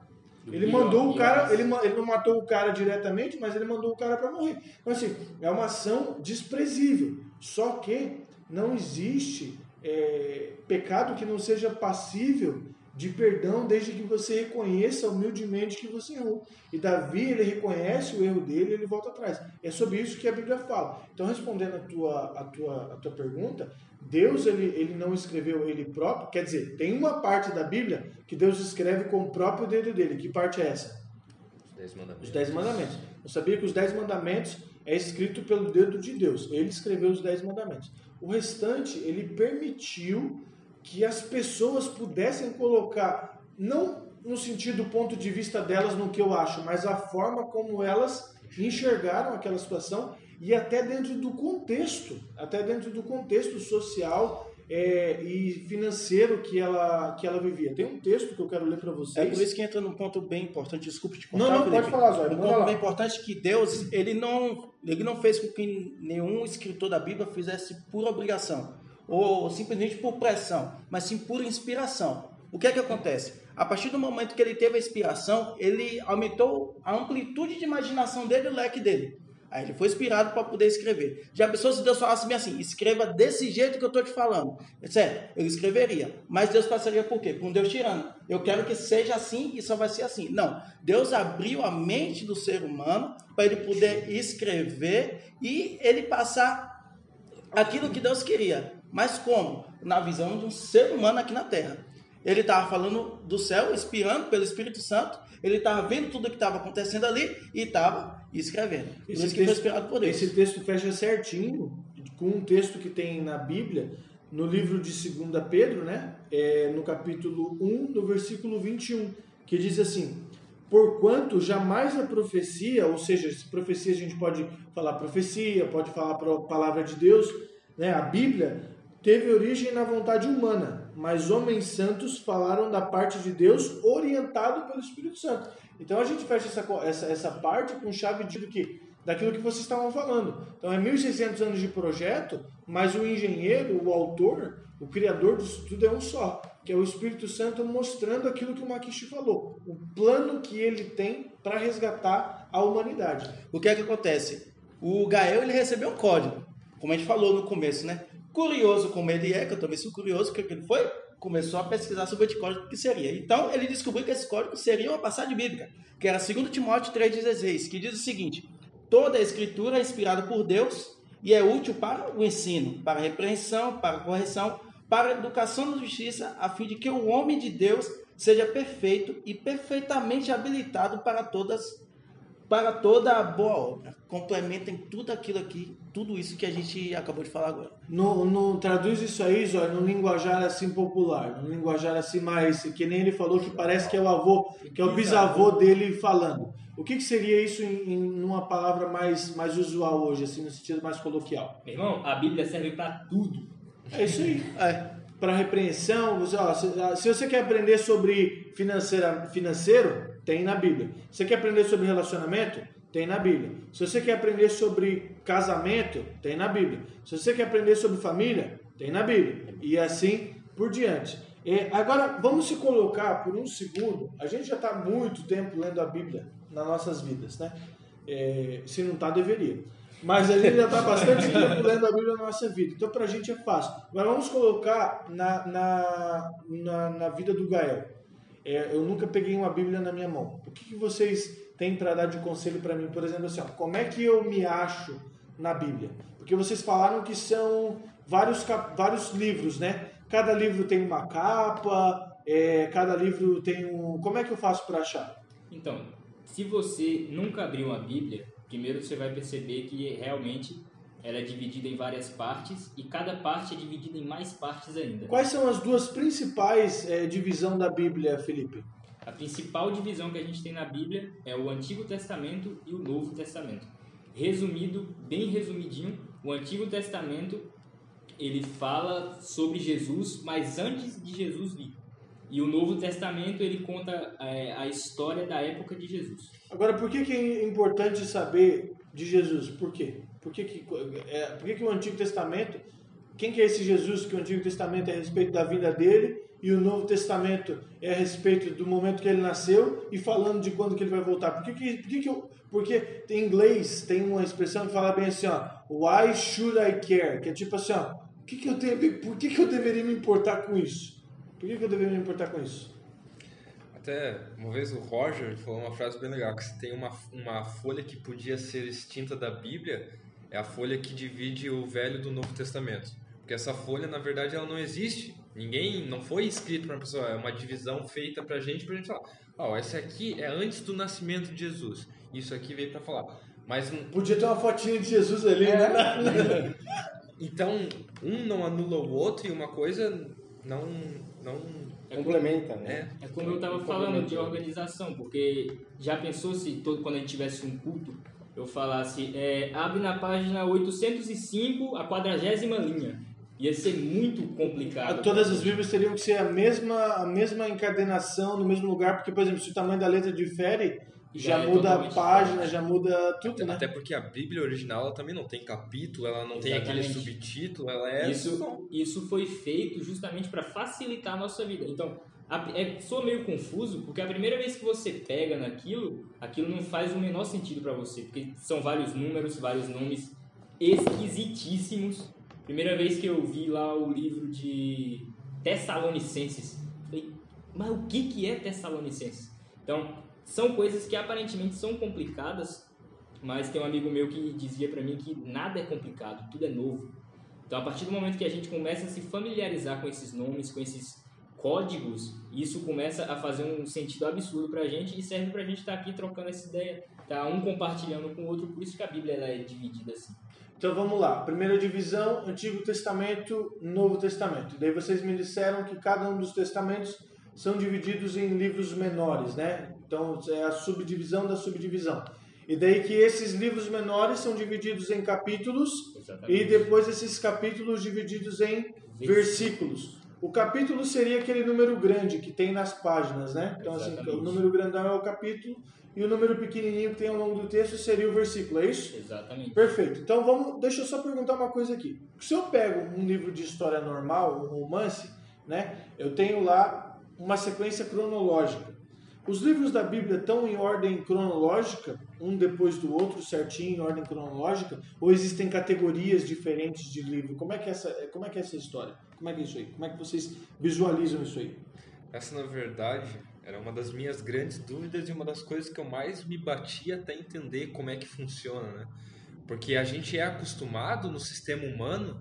Ele mandou o cara, ele, ele não matou o cara diretamente, mas ele mandou o cara para morrer. Então, assim, é uma ação desprezível. Só que não existe é, pecado que não seja passível de perdão desde que você reconheça humildemente que você errou. E Davi, ele reconhece o erro dele e ele volta atrás. É sobre isso que a Bíblia fala. Então, respondendo a tua, a tua, a tua pergunta, Deus ele, ele não escreveu ele próprio, quer dizer, tem uma parte da Bíblia que Deus escreve com o próprio dedo dele. Que parte é essa? Os Dez Mandamentos. Os Dez Mandamentos. Eu sabia que os Dez Mandamentos é escrito pelo dedo de Deus. Ele escreveu os Dez Mandamentos. O restante, ele permitiu que as pessoas pudessem colocar, não no sentido do ponto de vista delas no que eu acho, mas a forma como elas enxergaram aquela situação e até dentro do contexto, até dentro do contexto social é, e financeiro que ela, que ela vivia. Tem um texto que eu quero ler para vocês. É por isso que entra num ponto bem importante. Desculpe te contar. Não, não, Felipe. pode falar, Zóio. Um ponto bem importante que Deus ele não, ele não fez com que nenhum escritor da Bíblia fizesse por obrigação ou simplesmente por pressão, mas sim por inspiração. O que é que acontece? A partir do momento que ele teve a inspiração, ele aumentou a amplitude de imaginação dele e o leque dele. Aí ele foi inspirado para poder escrever. Já pensou se Deus falasse assim, escreva desse jeito que eu estou te falando? É certo, eu escreveria. Mas Deus passaria por quê? Por um Deus tirano. Eu quero que seja assim e só vai ser assim. Não. Deus abriu a mente do ser humano para ele poder escrever e ele passar aquilo que Deus queria. Mas como? Na visão de um ser humano aqui na Terra. Ele estava falando do céu, espiando pelo Espírito Santo. Ele estava vendo tudo o que estava acontecendo ali e estava escrevendo. Esse, texto, por Deus. esse texto fecha certinho com um texto que tem na Bíblia, no livro de 2 Pedro, né? É, no capítulo 1, no versículo 21, que diz assim: Porquanto jamais a profecia, ou seja, se profecia a gente pode falar profecia, pode falar a palavra de Deus, né? A Bíblia teve origem na vontade humana, mas homens santos falaram da parte de Deus orientado pelo Espírito Santo. Então a gente fecha essa, essa, essa parte com chave de que daquilo que vocês estavam falando. Então é 1.600 anos de projeto, mas o engenheiro, o autor, o criador disso tudo é um só, que é o Espírito Santo mostrando aquilo que o Makishi falou, o plano que ele tem para resgatar a humanidade. O que é que acontece? O Gael ele recebeu um código, como a gente falou no começo, né? Curioso como ele é, que eu também sou curioso, o que ele foi? Começou a pesquisar sobre esse código que seria. Então ele descobriu que esse código seria uma passagem bíblica, que era 2 Timóteo 3,16, que diz o seguinte: Toda a escritura é inspirada por Deus e é útil para o ensino, para a repreensão, para a correção, para a educação na justiça, a fim de que o homem de Deus seja perfeito e perfeitamente habilitado para todas para toda a boa obra. Complementem tudo aquilo aqui, tudo isso que a gente acabou de falar agora. No, no, traduz isso aí, Zóio, no linguajar assim popular, no linguajar assim mais, que nem ele falou que parece que é o avô, que é o bisavô dele falando. O que, que seria isso em, em uma palavra mais, mais usual hoje, assim, no sentido mais coloquial? Meu irmão, a Bíblia serve para tudo. É isso aí. É. Para repreensão, você, ó, se, ah, se, você quer aprender sobre financeira, financeiro, tem na Bíblia. Você quer aprender sobre relacionamento? Tem na Bíblia. Se você quer aprender sobre casamento, tem na Bíblia. Se você quer aprender sobre família, tem na Bíblia. E assim por diante. É, agora, vamos se colocar por um segundo. A gente já está muito tempo lendo a Bíblia nas nossas vidas, né? É, se não está, deveria. Mas a gente já está bastante tempo lendo a Bíblia na nossa vida. Então, para a gente é fácil. Mas vamos colocar na, na, na, na vida do Gael. É, eu nunca peguei uma Bíblia na minha mão. O que, que vocês têm para dar de conselho para mim? Por exemplo, assim, ó, como é que eu me acho na Bíblia? Porque vocês falaram que são vários, vários livros, né? Cada livro tem uma capa, é, cada livro tem um. Como é que eu faço para achar? Então, se você nunca abriu uma Bíblia, primeiro você vai perceber que realmente ela é dividida em várias partes e cada parte é dividida em mais partes ainda. Quais são as duas principais é, divisões da Bíblia, Felipe? A principal divisão que a gente tem na Bíblia é o Antigo Testamento e o Novo Testamento. Resumido, bem resumidinho, o Antigo Testamento ele fala sobre Jesus, mas antes de Jesus vir. E o Novo Testamento ele conta é, a história da época de Jesus. Agora, por que, que é importante saber de Jesus? Por quê? Por que, que, é, por que, que o Antigo Testamento, quem que é esse Jesus que o Antigo Testamento é a respeito da vida dele e o Novo Testamento é a respeito do momento que ele nasceu e falando de quando que ele vai voltar? Por que, que, por que, que eu, porque em inglês tem uma expressão que fala bem assim, ó, why should I care? Que é tipo assim, ó, que que eu tenho, por que, que eu deveria me importar com isso? Por que, que eu deveria me importar com isso? Até uma vez o Roger falou uma frase bem legal, que se tem uma, uma folha que podia ser extinta da Bíblia, é a folha que divide o Velho do Novo Testamento. Porque essa folha, na verdade, ela não existe. Ninguém, não foi escrito para uma pessoa, é uma divisão feita para a gente, para a gente falar, ó, oh, essa aqui é antes do nascimento de Jesus. Isso aqui veio para falar. Mas podia ter uma fotinha de Jesus ali, é. né? [laughs] então, um não anula o outro e uma coisa não não é complementa, né? É, é como eu estava falando de organização, porque já pensou se todo quando a gente tivesse um culto eu falasse, é, abre na página 805 a quadragésima linha. Ia ser muito complicado. Todas as Bíblias teriam que ser a mesma, a mesma encadenação no mesmo lugar, porque, por exemplo, se o tamanho da letra difere, já, é muda a página, diferente. já muda tudo, até, né? Até porque a Bíblia original ela também não tem capítulo, ela não Exatamente. tem aquele subtítulo, ela é. Isso, isso foi feito justamente para facilitar a nossa vida. Então, é, sou meio confuso, porque a primeira vez que você pega naquilo, aquilo não faz o menor sentido para você, porque são vários números, vários nomes esquisitíssimos. Primeira vez que eu vi lá o livro de Tessalonicenses, falei, mas o que, que é Tessalonicenses? Então, são coisas que aparentemente são complicadas, mas tem um amigo meu que dizia para mim que nada é complicado, tudo é novo. Então, a partir do momento que a gente começa a se familiarizar com esses nomes, com esses códigos, isso começa a fazer um sentido absurdo pra gente e serve pra gente estar aqui trocando essa ideia, tá um compartilhando com o outro, por isso que a Bíblia ela é dividida assim. Então vamos lá. Primeira divisão, Antigo Testamento, Novo Testamento. Daí vocês me disseram que cada um dos testamentos são divididos em livros menores, né? Então é a subdivisão da subdivisão. E daí que esses livros menores são divididos em capítulos Exatamente. e depois esses capítulos divididos em versículos. O capítulo seria aquele número grande que tem nas páginas, né? Então assim, Exatamente. o número grandão é o capítulo e o número pequenininho que tem ao longo do texto seria o versículo, é isso? Exatamente. Perfeito. Então vamos, deixa eu só perguntar uma coisa aqui. Se eu pego um livro de história normal, um romance, né? Eu tenho lá uma sequência cronológica. Os livros da Bíblia estão em ordem cronológica, um depois do outro, certinho em ordem cronológica, ou existem categorias diferentes de livro? Como é que é essa, como é que é essa história? Como é que é isso aí? Como é que vocês visualizam isso aí? Essa, na verdade, era uma das minhas grandes dúvidas e uma das coisas que eu mais me batia até entender como é que funciona, né? Porque a gente é acostumado no sistema humano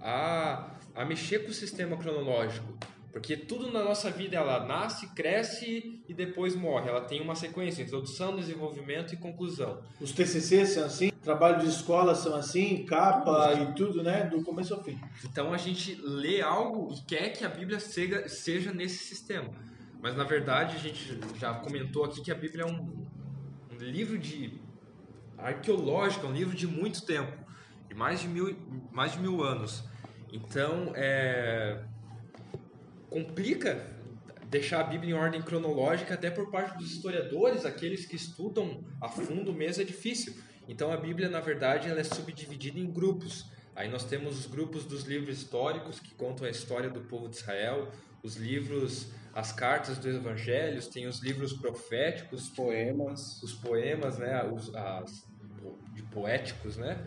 a, a mexer com o sistema cronológico. Porque tudo na nossa vida ela nasce, cresce e depois morre. Ela tem uma sequência: introdução, desenvolvimento e conclusão. Os TCC são assim, trabalho de escola são assim, capa e tudo, né? Do começo ao fim. Então a gente lê algo e quer que a Bíblia seja, seja nesse sistema. Mas na verdade a gente já comentou aqui que a Bíblia é um, um livro de arqueológico, é um livro de muito tempo, de mais de mil, mais de mil anos. Então é, complica deixar a Bíblia em ordem cronológica até por parte dos historiadores, aqueles que estudam a fundo mesmo é difícil. Então a Bíblia na verdade ela é subdividida em grupos. Aí nós temos os grupos dos livros históricos que contam a história do povo de Israel, os livros, as cartas dos evangelhos, tem os livros proféticos, Os poemas. os poemas, né, os as, de poéticos, né?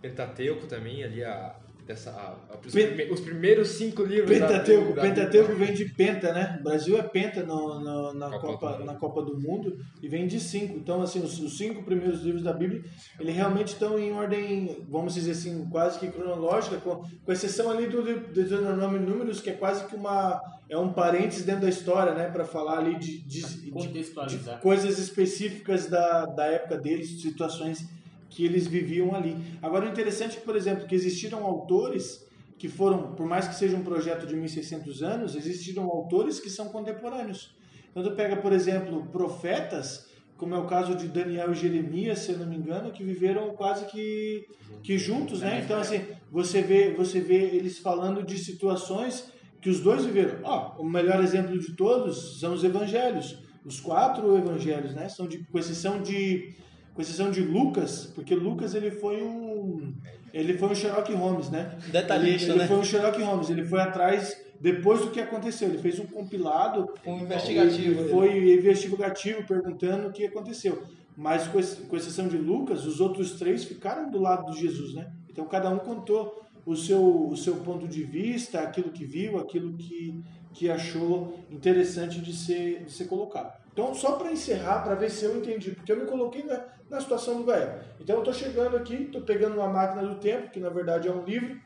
Pentateuco também ali a dessa a- a- os, Pen- prime- os primeiros cinco livros da- Pentateuco, da- Pentateuco vem de penta, né? O Brasil é penta no, no- na, Copa Copa, do Mundo. na Copa do Mundo e vem de cinco. Então, assim, os, os cinco primeiros livros da Bíblia, eles realmente estão em ordem, vamos dizer assim, quase que cronológica, com, com exceção ali do de Deuteronômio Números, que é quase que uma é um parênteses dentro da história, né? Para falar ali de, de, de- de Contextualizar. coisas específicas da, da época deles, situações que eles viviam ali. Agora, o interessante é que, por exemplo, que existiram autores que foram, por mais que seja um projeto de 1600 anos, existiram autores que são contemporâneos. Então, tu pega, por exemplo, profetas, como é o caso de Daniel e Jeremias, se eu não me engano, que viveram quase que, que juntos, né? Então, assim, você vê, você vê eles falando de situações que os dois viveram. Ó, o melhor exemplo de todos são os evangelhos. Os quatro evangelhos, né? São de, com exceção de com exceção de Lucas, porque Lucas ele foi um ele foi um Sherlock Holmes, né? Detalhista, ele, ele né? foi um Sherlock Holmes, ele foi atrás depois do que aconteceu, ele fez um compilado Um investigativo. ele foi investigativo perguntando o que aconteceu. Mas com, com exceção de Lucas, os outros três ficaram do lado de Jesus, né? Então cada um contou o seu, o seu ponto de vista, aquilo que viu, aquilo que, que achou interessante de ser, de ser colocado. Então, só para encerrar, para ver se eu entendi, porque eu me coloquei na, na situação do Gael. Então, eu estou chegando aqui, estou pegando uma máquina do tempo, que na verdade é um livro,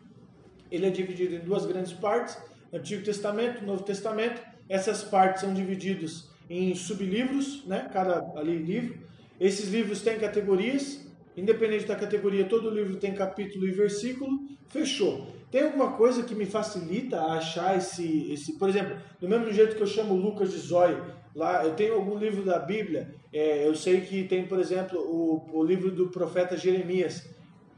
ele é dividido em duas grandes partes, Antigo Testamento, Novo Testamento. Essas partes são divididas em sublivros, né? Cada ali livro. Esses livros têm categorias. Independente da categoria, todo livro tem capítulo e versículo. Fechou. Tem alguma coisa que me facilita a achar esse, esse, por exemplo, do mesmo jeito que eu chamo Lucas de Zóio, lá eu tenho algum livro da Bíblia, é, eu sei que tem, por exemplo, o, o livro do profeta Jeremias.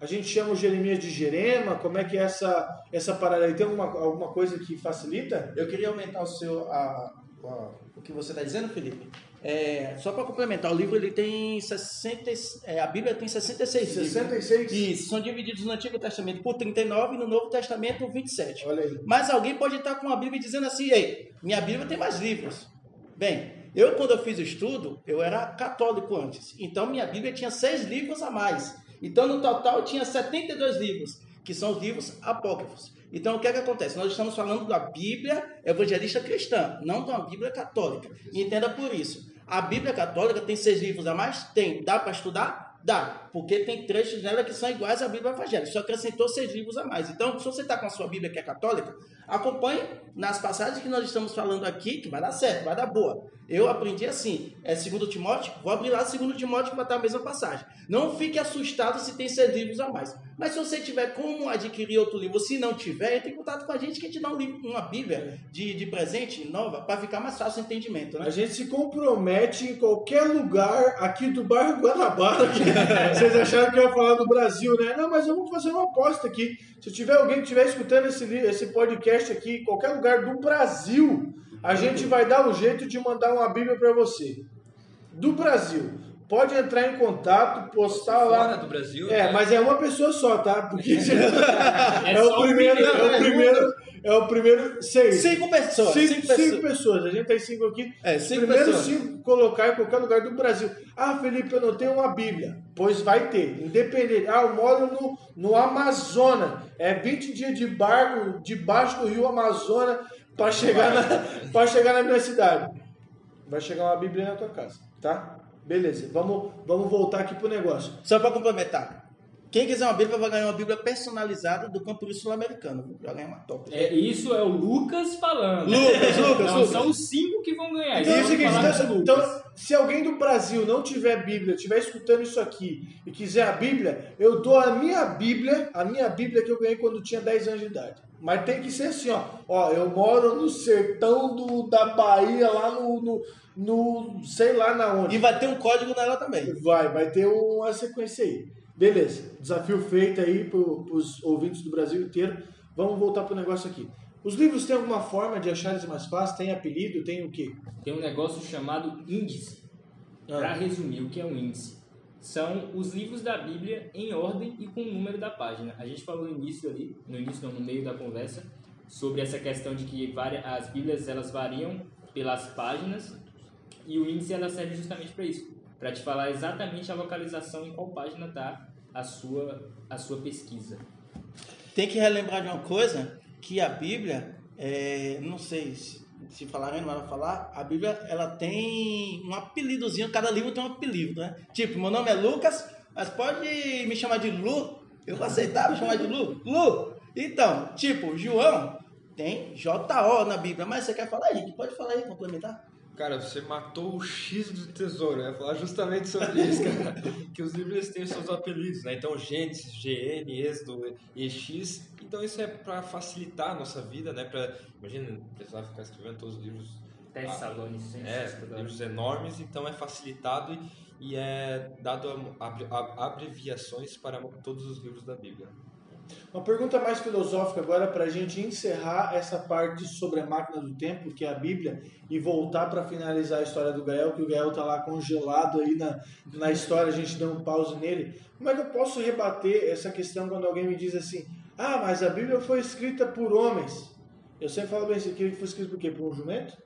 A gente chama o Jeremias de Jerema? Como é que é essa, essa parada aí? Tem alguma, alguma coisa que facilita? Eu queria aumentar o seu a- a- o que você está dizendo, Felipe. É, só para complementar, o livro ele tem 60, é, a Bíblia tem 66 livros. 66? Isso, são divididos no Antigo Testamento por 39 e no Novo Testamento por 27. Olha aí. Mas alguém pode estar com a Bíblia dizendo assim, ei, minha Bíblia tem mais livros. Bem, eu quando eu fiz o estudo, eu era católico antes. Então minha Bíblia tinha seis livros a mais. Então no total tinha 72 livros, que são os livros apócrifos. Então o que é que acontece? Nós estamos falando da Bíblia evangelista cristã, não da Bíblia católica. Entenda por isso. A Bíblia católica tem seis livros a mais? Tem. Dá para estudar? Dá, porque tem trechos nela que são iguais à Bíblia evangélica, só acrescentou seis livros a mais. Então, se você está com a sua Bíblia que é católica, Acompanhe nas passagens que nós estamos falando aqui, que vai dar certo, vai dar boa. Eu aprendi assim, é 2 Timóteo, vou abrir lá 2 Timóteo vai estar a mesma passagem. Não fique assustado se tem seis livros a mais. Mas se você tiver como adquirir outro livro, se não tiver, entre em contato com a gente que a gente dá um livro, uma bíblia de, de presente nova para ficar mais fácil o entendimento. Né? A gente se compromete em qualquer lugar aqui do bairro Guanabara. [laughs] vocês acharam que eu ia falar do Brasil, né? Não, mas eu vou fazer uma aposta aqui. Se tiver alguém que estiver escutando esse, esse podcast aqui, em qualquer lugar do Brasil, a gente vai dar um jeito de mandar uma Bíblia para você. Do Brasil. Pode entrar em contato, postar lá. Fora do Brasil. É, né? mas é uma pessoa só, tá? Porque [laughs] É, [laughs] é, só o primeiro, é o é, primeiro, é o primeiro seis. Cinco pessoas. Cinco, cinco cinco pessoas. pessoas. A gente tem cinco aqui. É, cinco primeiros pessoas. cinco colocar em qualquer lugar do Brasil. Ah, Felipe, eu não tenho uma Bíblia. Pois vai ter, independente. Ah, eu moro no, no Amazonas. É 20 dias de barco debaixo do rio Amazonas para chegar, na, chegar na minha cidade. Vai chegar uma Bíblia na tua casa, tá? Beleza, vamos, vamos voltar aqui pro negócio. Só para complementar. Quem quiser uma Bíblia vai ganhar uma Bíblia personalizada do Campo Sul-Americano. Vai ganhar uma top. É, isso é o Lucas falando. Lucas, Lucas, Não, Lucas. são os cinco que vão ganhar. Então é o seguinte, então, então, se alguém do Brasil não tiver Bíblia, estiver escutando isso aqui e quiser a Bíblia, eu dou a minha Bíblia, a minha Bíblia que eu ganhei quando eu tinha 10 anos de idade. Mas tem que ser assim, ó. Ó, eu moro no sertão do, da Bahia, lá no, no, no sei lá na onde. E vai ter um código nela também. Vai, vai ter uma sequência aí. Beleza, desafio feito aí para os ouvintes do Brasil inteiro. Vamos voltar pro negócio aqui. Os livros têm alguma forma de achar eles mais fácil? Tem apelido? Tem o quê? Tem um negócio chamado índice. Ah. Para resumir, o que é um índice? São os livros da Bíblia em ordem e com o número da página. A gente falou no início ali, no início não, no meio da conversa, sobre essa questão de que várias, as Bíblias elas variam pelas páginas e o índice ela serve justamente para isso, para te falar exatamente a localização em qual página está a sua a sua pesquisa. Tem que relembrar de uma coisa, que a Bíblia, é, não sei se, se falarem, não vai falar, a Bíblia ela tem um apelidozinho, cada livro tem um apelido, né? Tipo, meu nome é Lucas, mas pode me chamar de Lu, eu vou aceitar me chamar de Lu. Lu! Então, tipo, João tem J-O na Bíblia, mas você quer falar aí? Pode falar aí, complementar? Cara, você matou o X do tesouro. Eu ia falar justamente sobre isso, cara. [laughs] que os livros têm seus apelidos, né? Então, Gênesis, GN, Êxodo, EX. Então, isso é para facilitar a nossa vida, né? Pra, imagina, precisar ficar escrevendo todos os livros. Tessalonicenses. É, toda hora. livros enormes, então é facilitado e, e é dado a- abre- a- abreviações para todos os livros da Bíblia. Uma pergunta mais filosófica agora para a gente encerrar essa parte sobre a máquina do tempo, que é a Bíblia, e voltar para finalizar a história do Gael, que o Gael tá lá congelado aí na, na história, a gente deu um pause nele. Como é que eu posso rebater essa questão quando alguém me diz assim, ah, mas a Bíblia foi escrita por homens? Eu sempre falo bem assim, que foi escrito por quê? Por um jumento?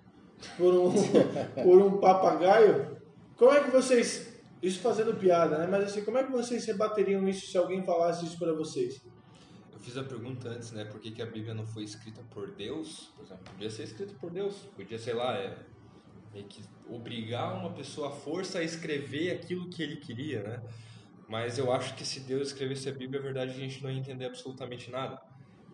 Por um, [laughs] por um papagaio? Como é que vocês, isso fazendo piada, né? Mas assim, como é que vocês rebateriam isso se alguém falasse isso para vocês? Eu fiz a pergunta antes, né? Por que, que a Bíblia não foi escrita por Deus? Por exemplo, podia ser escrita por Deus. Podia, sei lá, é, meio que obrigar uma pessoa à força a escrever aquilo que ele queria, né? Mas eu acho que se Deus escrevesse a Bíblia, a verdade é que a gente não ia entender absolutamente nada.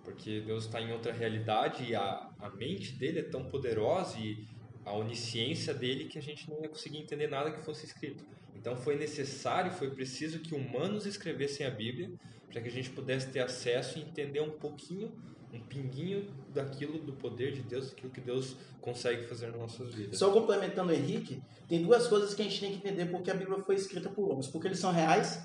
Porque Deus está em outra realidade e a, a mente dele é tão poderosa e a onisciência dele que a gente não ia conseguir entender nada que fosse escrito. Então foi necessário, foi preciso que humanos escrevessem a Bíblia para que a gente pudesse ter acesso e entender um pouquinho, um pinguinho daquilo, do poder de Deus, daquilo que Deus consegue fazer nas nossas vidas. Só complementando o Henrique, tem duas coisas que a gente tem que entender porque a Bíblia foi escrita por homens. Porque eles são reais,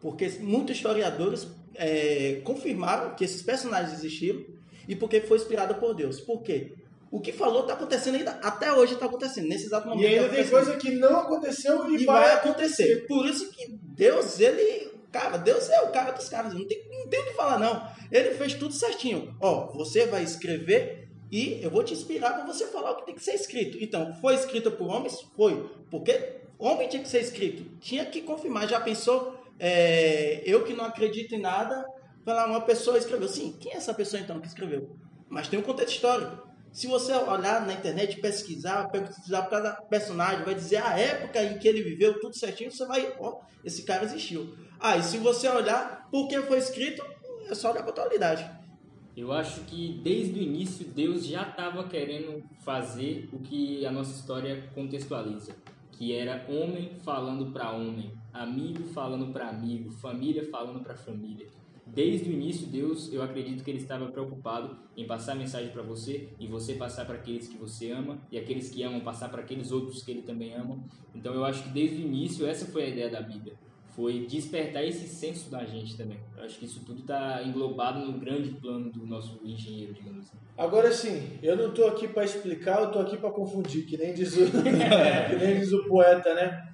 porque muitos historiadores é, confirmaram que esses personagens existiram e porque foi inspirada por Deus. Por quê? O que falou está acontecendo ainda, até hoje está acontecendo, nesse exato momento. E ainda tá tem coisa que não aconteceu e, e vai acontecer. Por isso que Deus, ele. Cara, Deus é o cara dos caras. Não tem, não tem o que falar, não. Ele fez tudo certinho. Ó, você vai escrever e eu vou te inspirar para você falar o que tem que ser escrito. Então, foi escrita por homens? Foi. Porque homem tinha que ser escrito. Tinha que confirmar. Já pensou? é, eu que não acredito em nada, falar uma pessoa escreveu. Sim, quem é essa pessoa então que escreveu? Mas tem um contexto histórico. Se você olhar na internet, pesquisar, pesquisar cada personagem, vai dizer a época em que ele viveu, tudo certinho, você vai, ó, esse cara existiu. Ah, e se você olhar por que foi escrito, é só olhar para a atualidade. Eu acho que desde o início Deus já estava querendo fazer o que a nossa história contextualiza, que era homem falando para homem, amigo falando para amigo, família falando para família. Desde o início, Deus, eu acredito que ele estava preocupado em passar a mensagem para você e você passar para aqueles que você ama e aqueles que amam passar para aqueles outros que ele também ama. Então eu acho que desde o início essa foi a ideia da Bíblia foi despertar esse senso da gente também. Eu acho que isso tudo está englobado no grande plano do nosso engenheiro, digamos assim. Agora sim, eu não estou aqui para explicar, eu estou aqui para confundir, que nem, diz o, [laughs] que nem diz o poeta, né?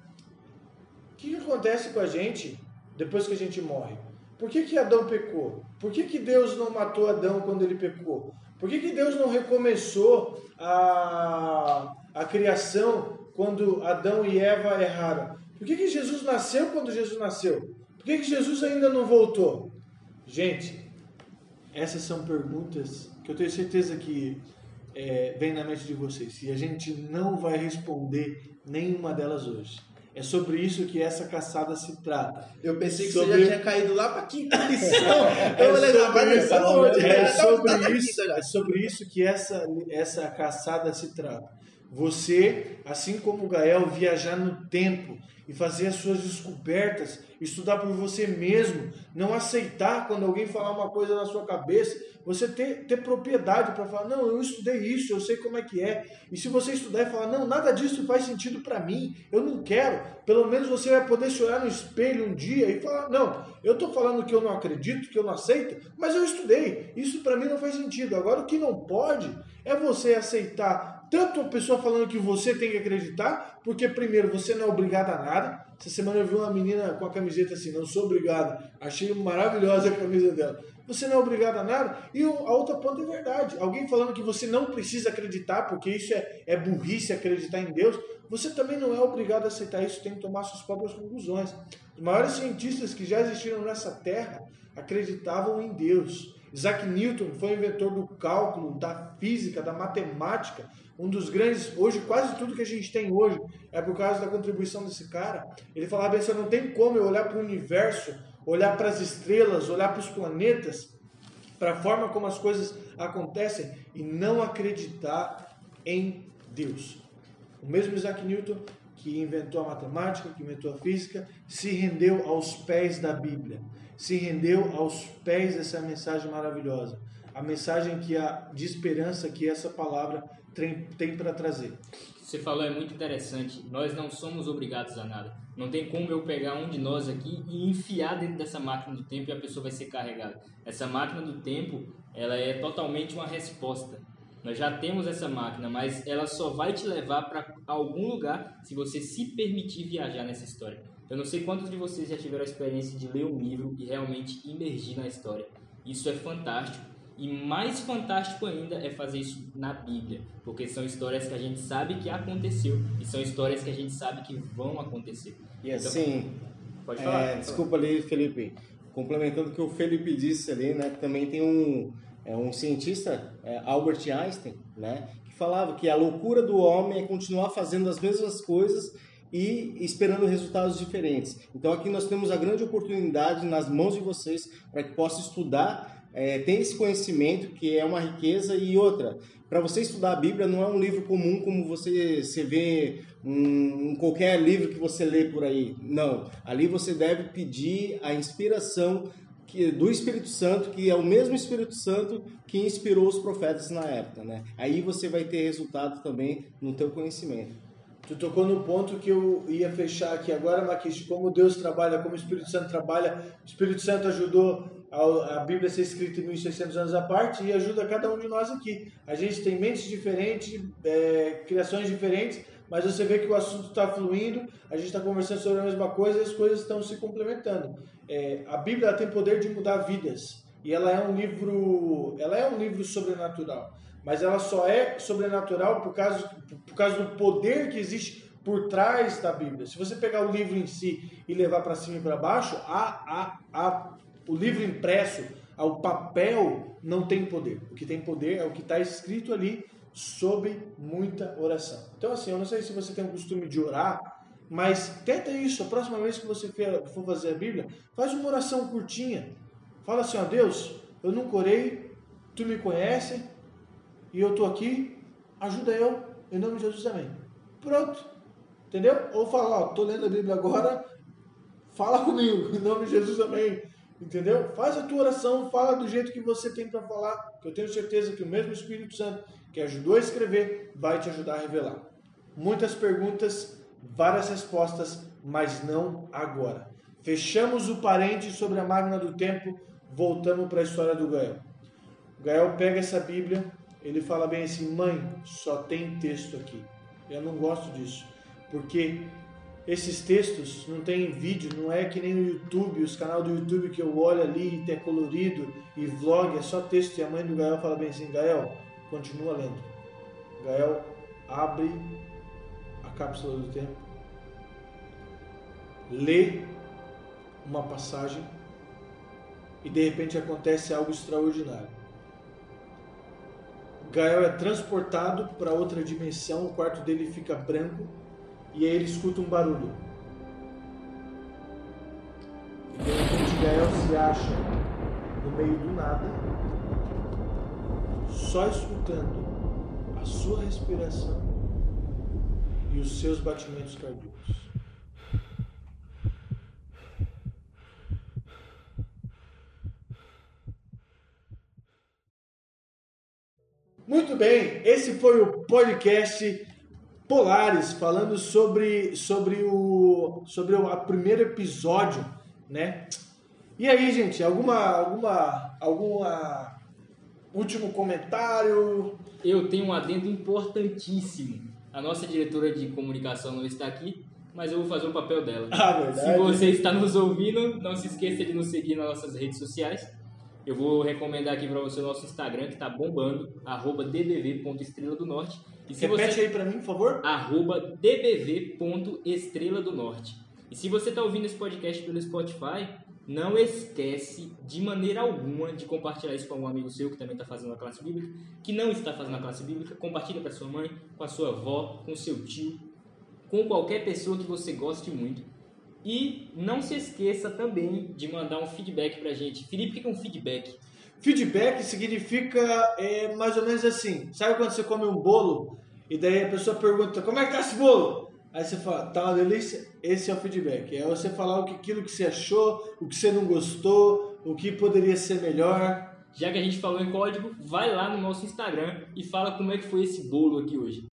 O que, que acontece com a gente depois que a gente morre? Por que, que Adão pecou? Por que, que Deus não matou Adão quando ele pecou? Por que, que Deus não recomeçou a, a criação quando Adão e Eva erraram? Por que, que Jesus nasceu quando Jesus nasceu? Por que, que Jesus ainda não voltou? Gente, essas são perguntas que eu tenho certeza que é, vem na mente de vocês. E a gente não vai responder nenhuma delas hoje. É sobre isso que essa caçada se trata. Eu pensei que Sobre- você já tinha caído lá para quinta [laughs] lição. É sobre, onde? é sobre isso, é sobre isso que essa, essa caçada se trata. Você, assim como o Gael, viajar no tempo e fazer as suas descobertas, estudar por você mesmo, não aceitar quando alguém falar uma coisa na sua cabeça, você ter, ter propriedade para falar, não, eu estudei isso, eu sei como é que é. E se você estudar e falar, não, nada disso faz sentido para mim, eu não quero, pelo menos você vai poder se olhar no espelho um dia e falar, não, eu estou falando que eu não acredito, que eu não aceito, mas eu estudei, isso para mim não faz sentido. Agora, o que não pode é você aceitar tanto a pessoa falando que você tem que acreditar, porque primeiro você não é obrigado a nada. Essa semana eu vi uma menina com a camiseta assim, não sou obrigado. Achei maravilhosa a camisa dela. Você não é obrigado a nada. E a outra ponta é verdade. Alguém falando que você não precisa acreditar, porque isso é, é burrice acreditar em Deus. Você também não é obrigado a aceitar isso, tem que tomar suas próprias conclusões. Os maiores cientistas que já existiram nessa terra acreditavam em Deus. Isaac Newton foi o inventor do cálculo, da física, da matemática, um dos grandes, hoje quase tudo que a gente tem hoje é por causa da contribuição desse cara. Ele falava assim, não tem como eu olhar para o universo, olhar para as estrelas, olhar para os planetas, para a forma como as coisas acontecem e não acreditar em Deus. O mesmo Isaac Newton que inventou a matemática, que inventou a física, se rendeu aos pés da Bíblia, se rendeu aos pés dessa mensagem maravilhosa, a mensagem que a de esperança que essa palavra tem, tem para trazer. Você falou é muito interessante. Nós não somos obrigados a nada. Não tem como eu pegar um de nós aqui e enfiar dentro dessa máquina do tempo e a pessoa vai ser carregada. Essa máquina do tempo, ela é totalmente uma resposta. Nós já temos essa máquina, mas ela só vai te levar para algum lugar se você se permitir viajar nessa história. Eu não sei quantos de vocês já tiveram a experiência de ler um livro e realmente imergir na história. Isso é fantástico. E mais fantástico ainda é fazer isso na Bíblia, porque são histórias que a gente sabe que aconteceu e são histórias que a gente sabe que vão acontecer. E assim, Pode É, falar. desculpa ali, Felipe. Complementando o que o Felipe disse ali, né? Também tem um, é, um cientista, é, Albert Einstein, né? Que falava que a loucura do homem é continuar fazendo as mesmas coisas e esperando resultados diferentes. Então aqui nós temos a grande oportunidade nas mãos de vocês para que possa estudar, é, esse conhecimento que é uma riqueza e outra. Para você estudar a Bíblia não é um livro comum como você, você vê um, qualquer livro que você lê por aí. Não. Ali você deve pedir a inspiração que, do Espírito Santo, que é o mesmo Espírito Santo que inspirou os profetas na época, né? Aí você vai ter resultado também no teu conhecimento. Tu tocou no ponto que eu ia fechar aqui agora, Maquiche, como Deus trabalha, como o Espírito Santo trabalha. O Espírito Santo ajudou a, Bíblia ser escrita em 1600 anos à parte e ajuda cada um de nós aqui. A gente tem mentes diferentes, é, criações diferentes, mas você vê que o assunto está fluindo, a gente está conversando sobre a mesma coisa e as coisas estão se complementando. É, a Bíblia tem poder de mudar vidas e ela é um livro, ela é um livro sobrenatural mas ela só é sobrenatural por causa, por causa do poder que existe por trás da Bíblia. Se você pegar o livro em si e levar para cima e para baixo, a, a, a, o livro impresso, o papel não tem poder. O que tem poder é o que está escrito ali sob muita oração. Então, assim, eu não sei se você tem o costume de orar, mas tenta isso. A próxima vez que você for fazer a Bíblia, faz uma oração curtinha. Fala assim, ó, Deus, eu nunca orei tu me conhece e eu tô aqui, ajuda eu, em nome de Jesus também. Pronto. Entendeu? Ou fala, ó, tô lendo a Bíblia agora, fala comigo, em nome de Jesus também. Entendeu? Faz a tua oração, fala do jeito que você tem para falar, que eu tenho certeza que o mesmo Espírito Santo que ajudou a escrever vai te ajudar a revelar. Muitas perguntas, várias respostas, mas não agora. Fechamos o parente sobre a máquina do tempo, voltamos para a história do Gael. O Gael pega essa Bíblia, ele fala bem assim: mãe, só tem texto aqui. Eu não gosto disso, porque esses textos não tem vídeo, não é que nem o YouTube, os canais do YouTube que eu olho ali e é colorido e vlog, é só texto. E a mãe do Gael fala bem assim: Gael, continua lendo. Gael abre a cápsula do tempo, lê uma passagem e de repente acontece algo extraordinário. Gael é transportado para outra dimensão, o quarto dele fica branco e aí ele escuta um barulho. E de repente Gael se acha no meio do nada, só escutando a sua respiração e os seus batimentos cardíacos. Muito bem, esse foi o podcast Polares, falando sobre, sobre, o, sobre o primeiro episódio, né? E aí, gente, alguma, alguma, alguma último comentário? Eu tenho um adendo importantíssimo. A nossa diretora de comunicação não está aqui, mas eu vou fazer o papel dela. [laughs] Ah, verdade. Se você está nos ouvindo, não se esqueça de nos seguir nas nossas redes sociais. Eu vou recomendar aqui para você o nosso Instagram, que está bombando, arroba dbv.estrela do norte. E se Repete você... aí pra mim, por favor. arroba dbv.estrela do norte. E se você está ouvindo esse podcast pelo Spotify, não esquece de maneira alguma de compartilhar isso com algum amigo seu que também está fazendo a classe bíblica, que não está fazendo a classe bíblica, compartilha para sua mãe, com a sua avó, com seu tio, com qualquer pessoa que você goste muito. E não se esqueça também de mandar um feedback pra gente. Felipe, o que é um feedback? Feedback significa é, mais ou menos assim. Sabe quando você come um bolo e daí a pessoa pergunta como é que tá esse bolo? Aí você fala, tá uma delícia? Esse é o feedback. É você falar o que, aquilo que você achou, o que você não gostou, o que poderia ser melhor. Já que a gente falou em código, vai lá no nosso Instagram e fala como é que foi esse bolo aqui hoje.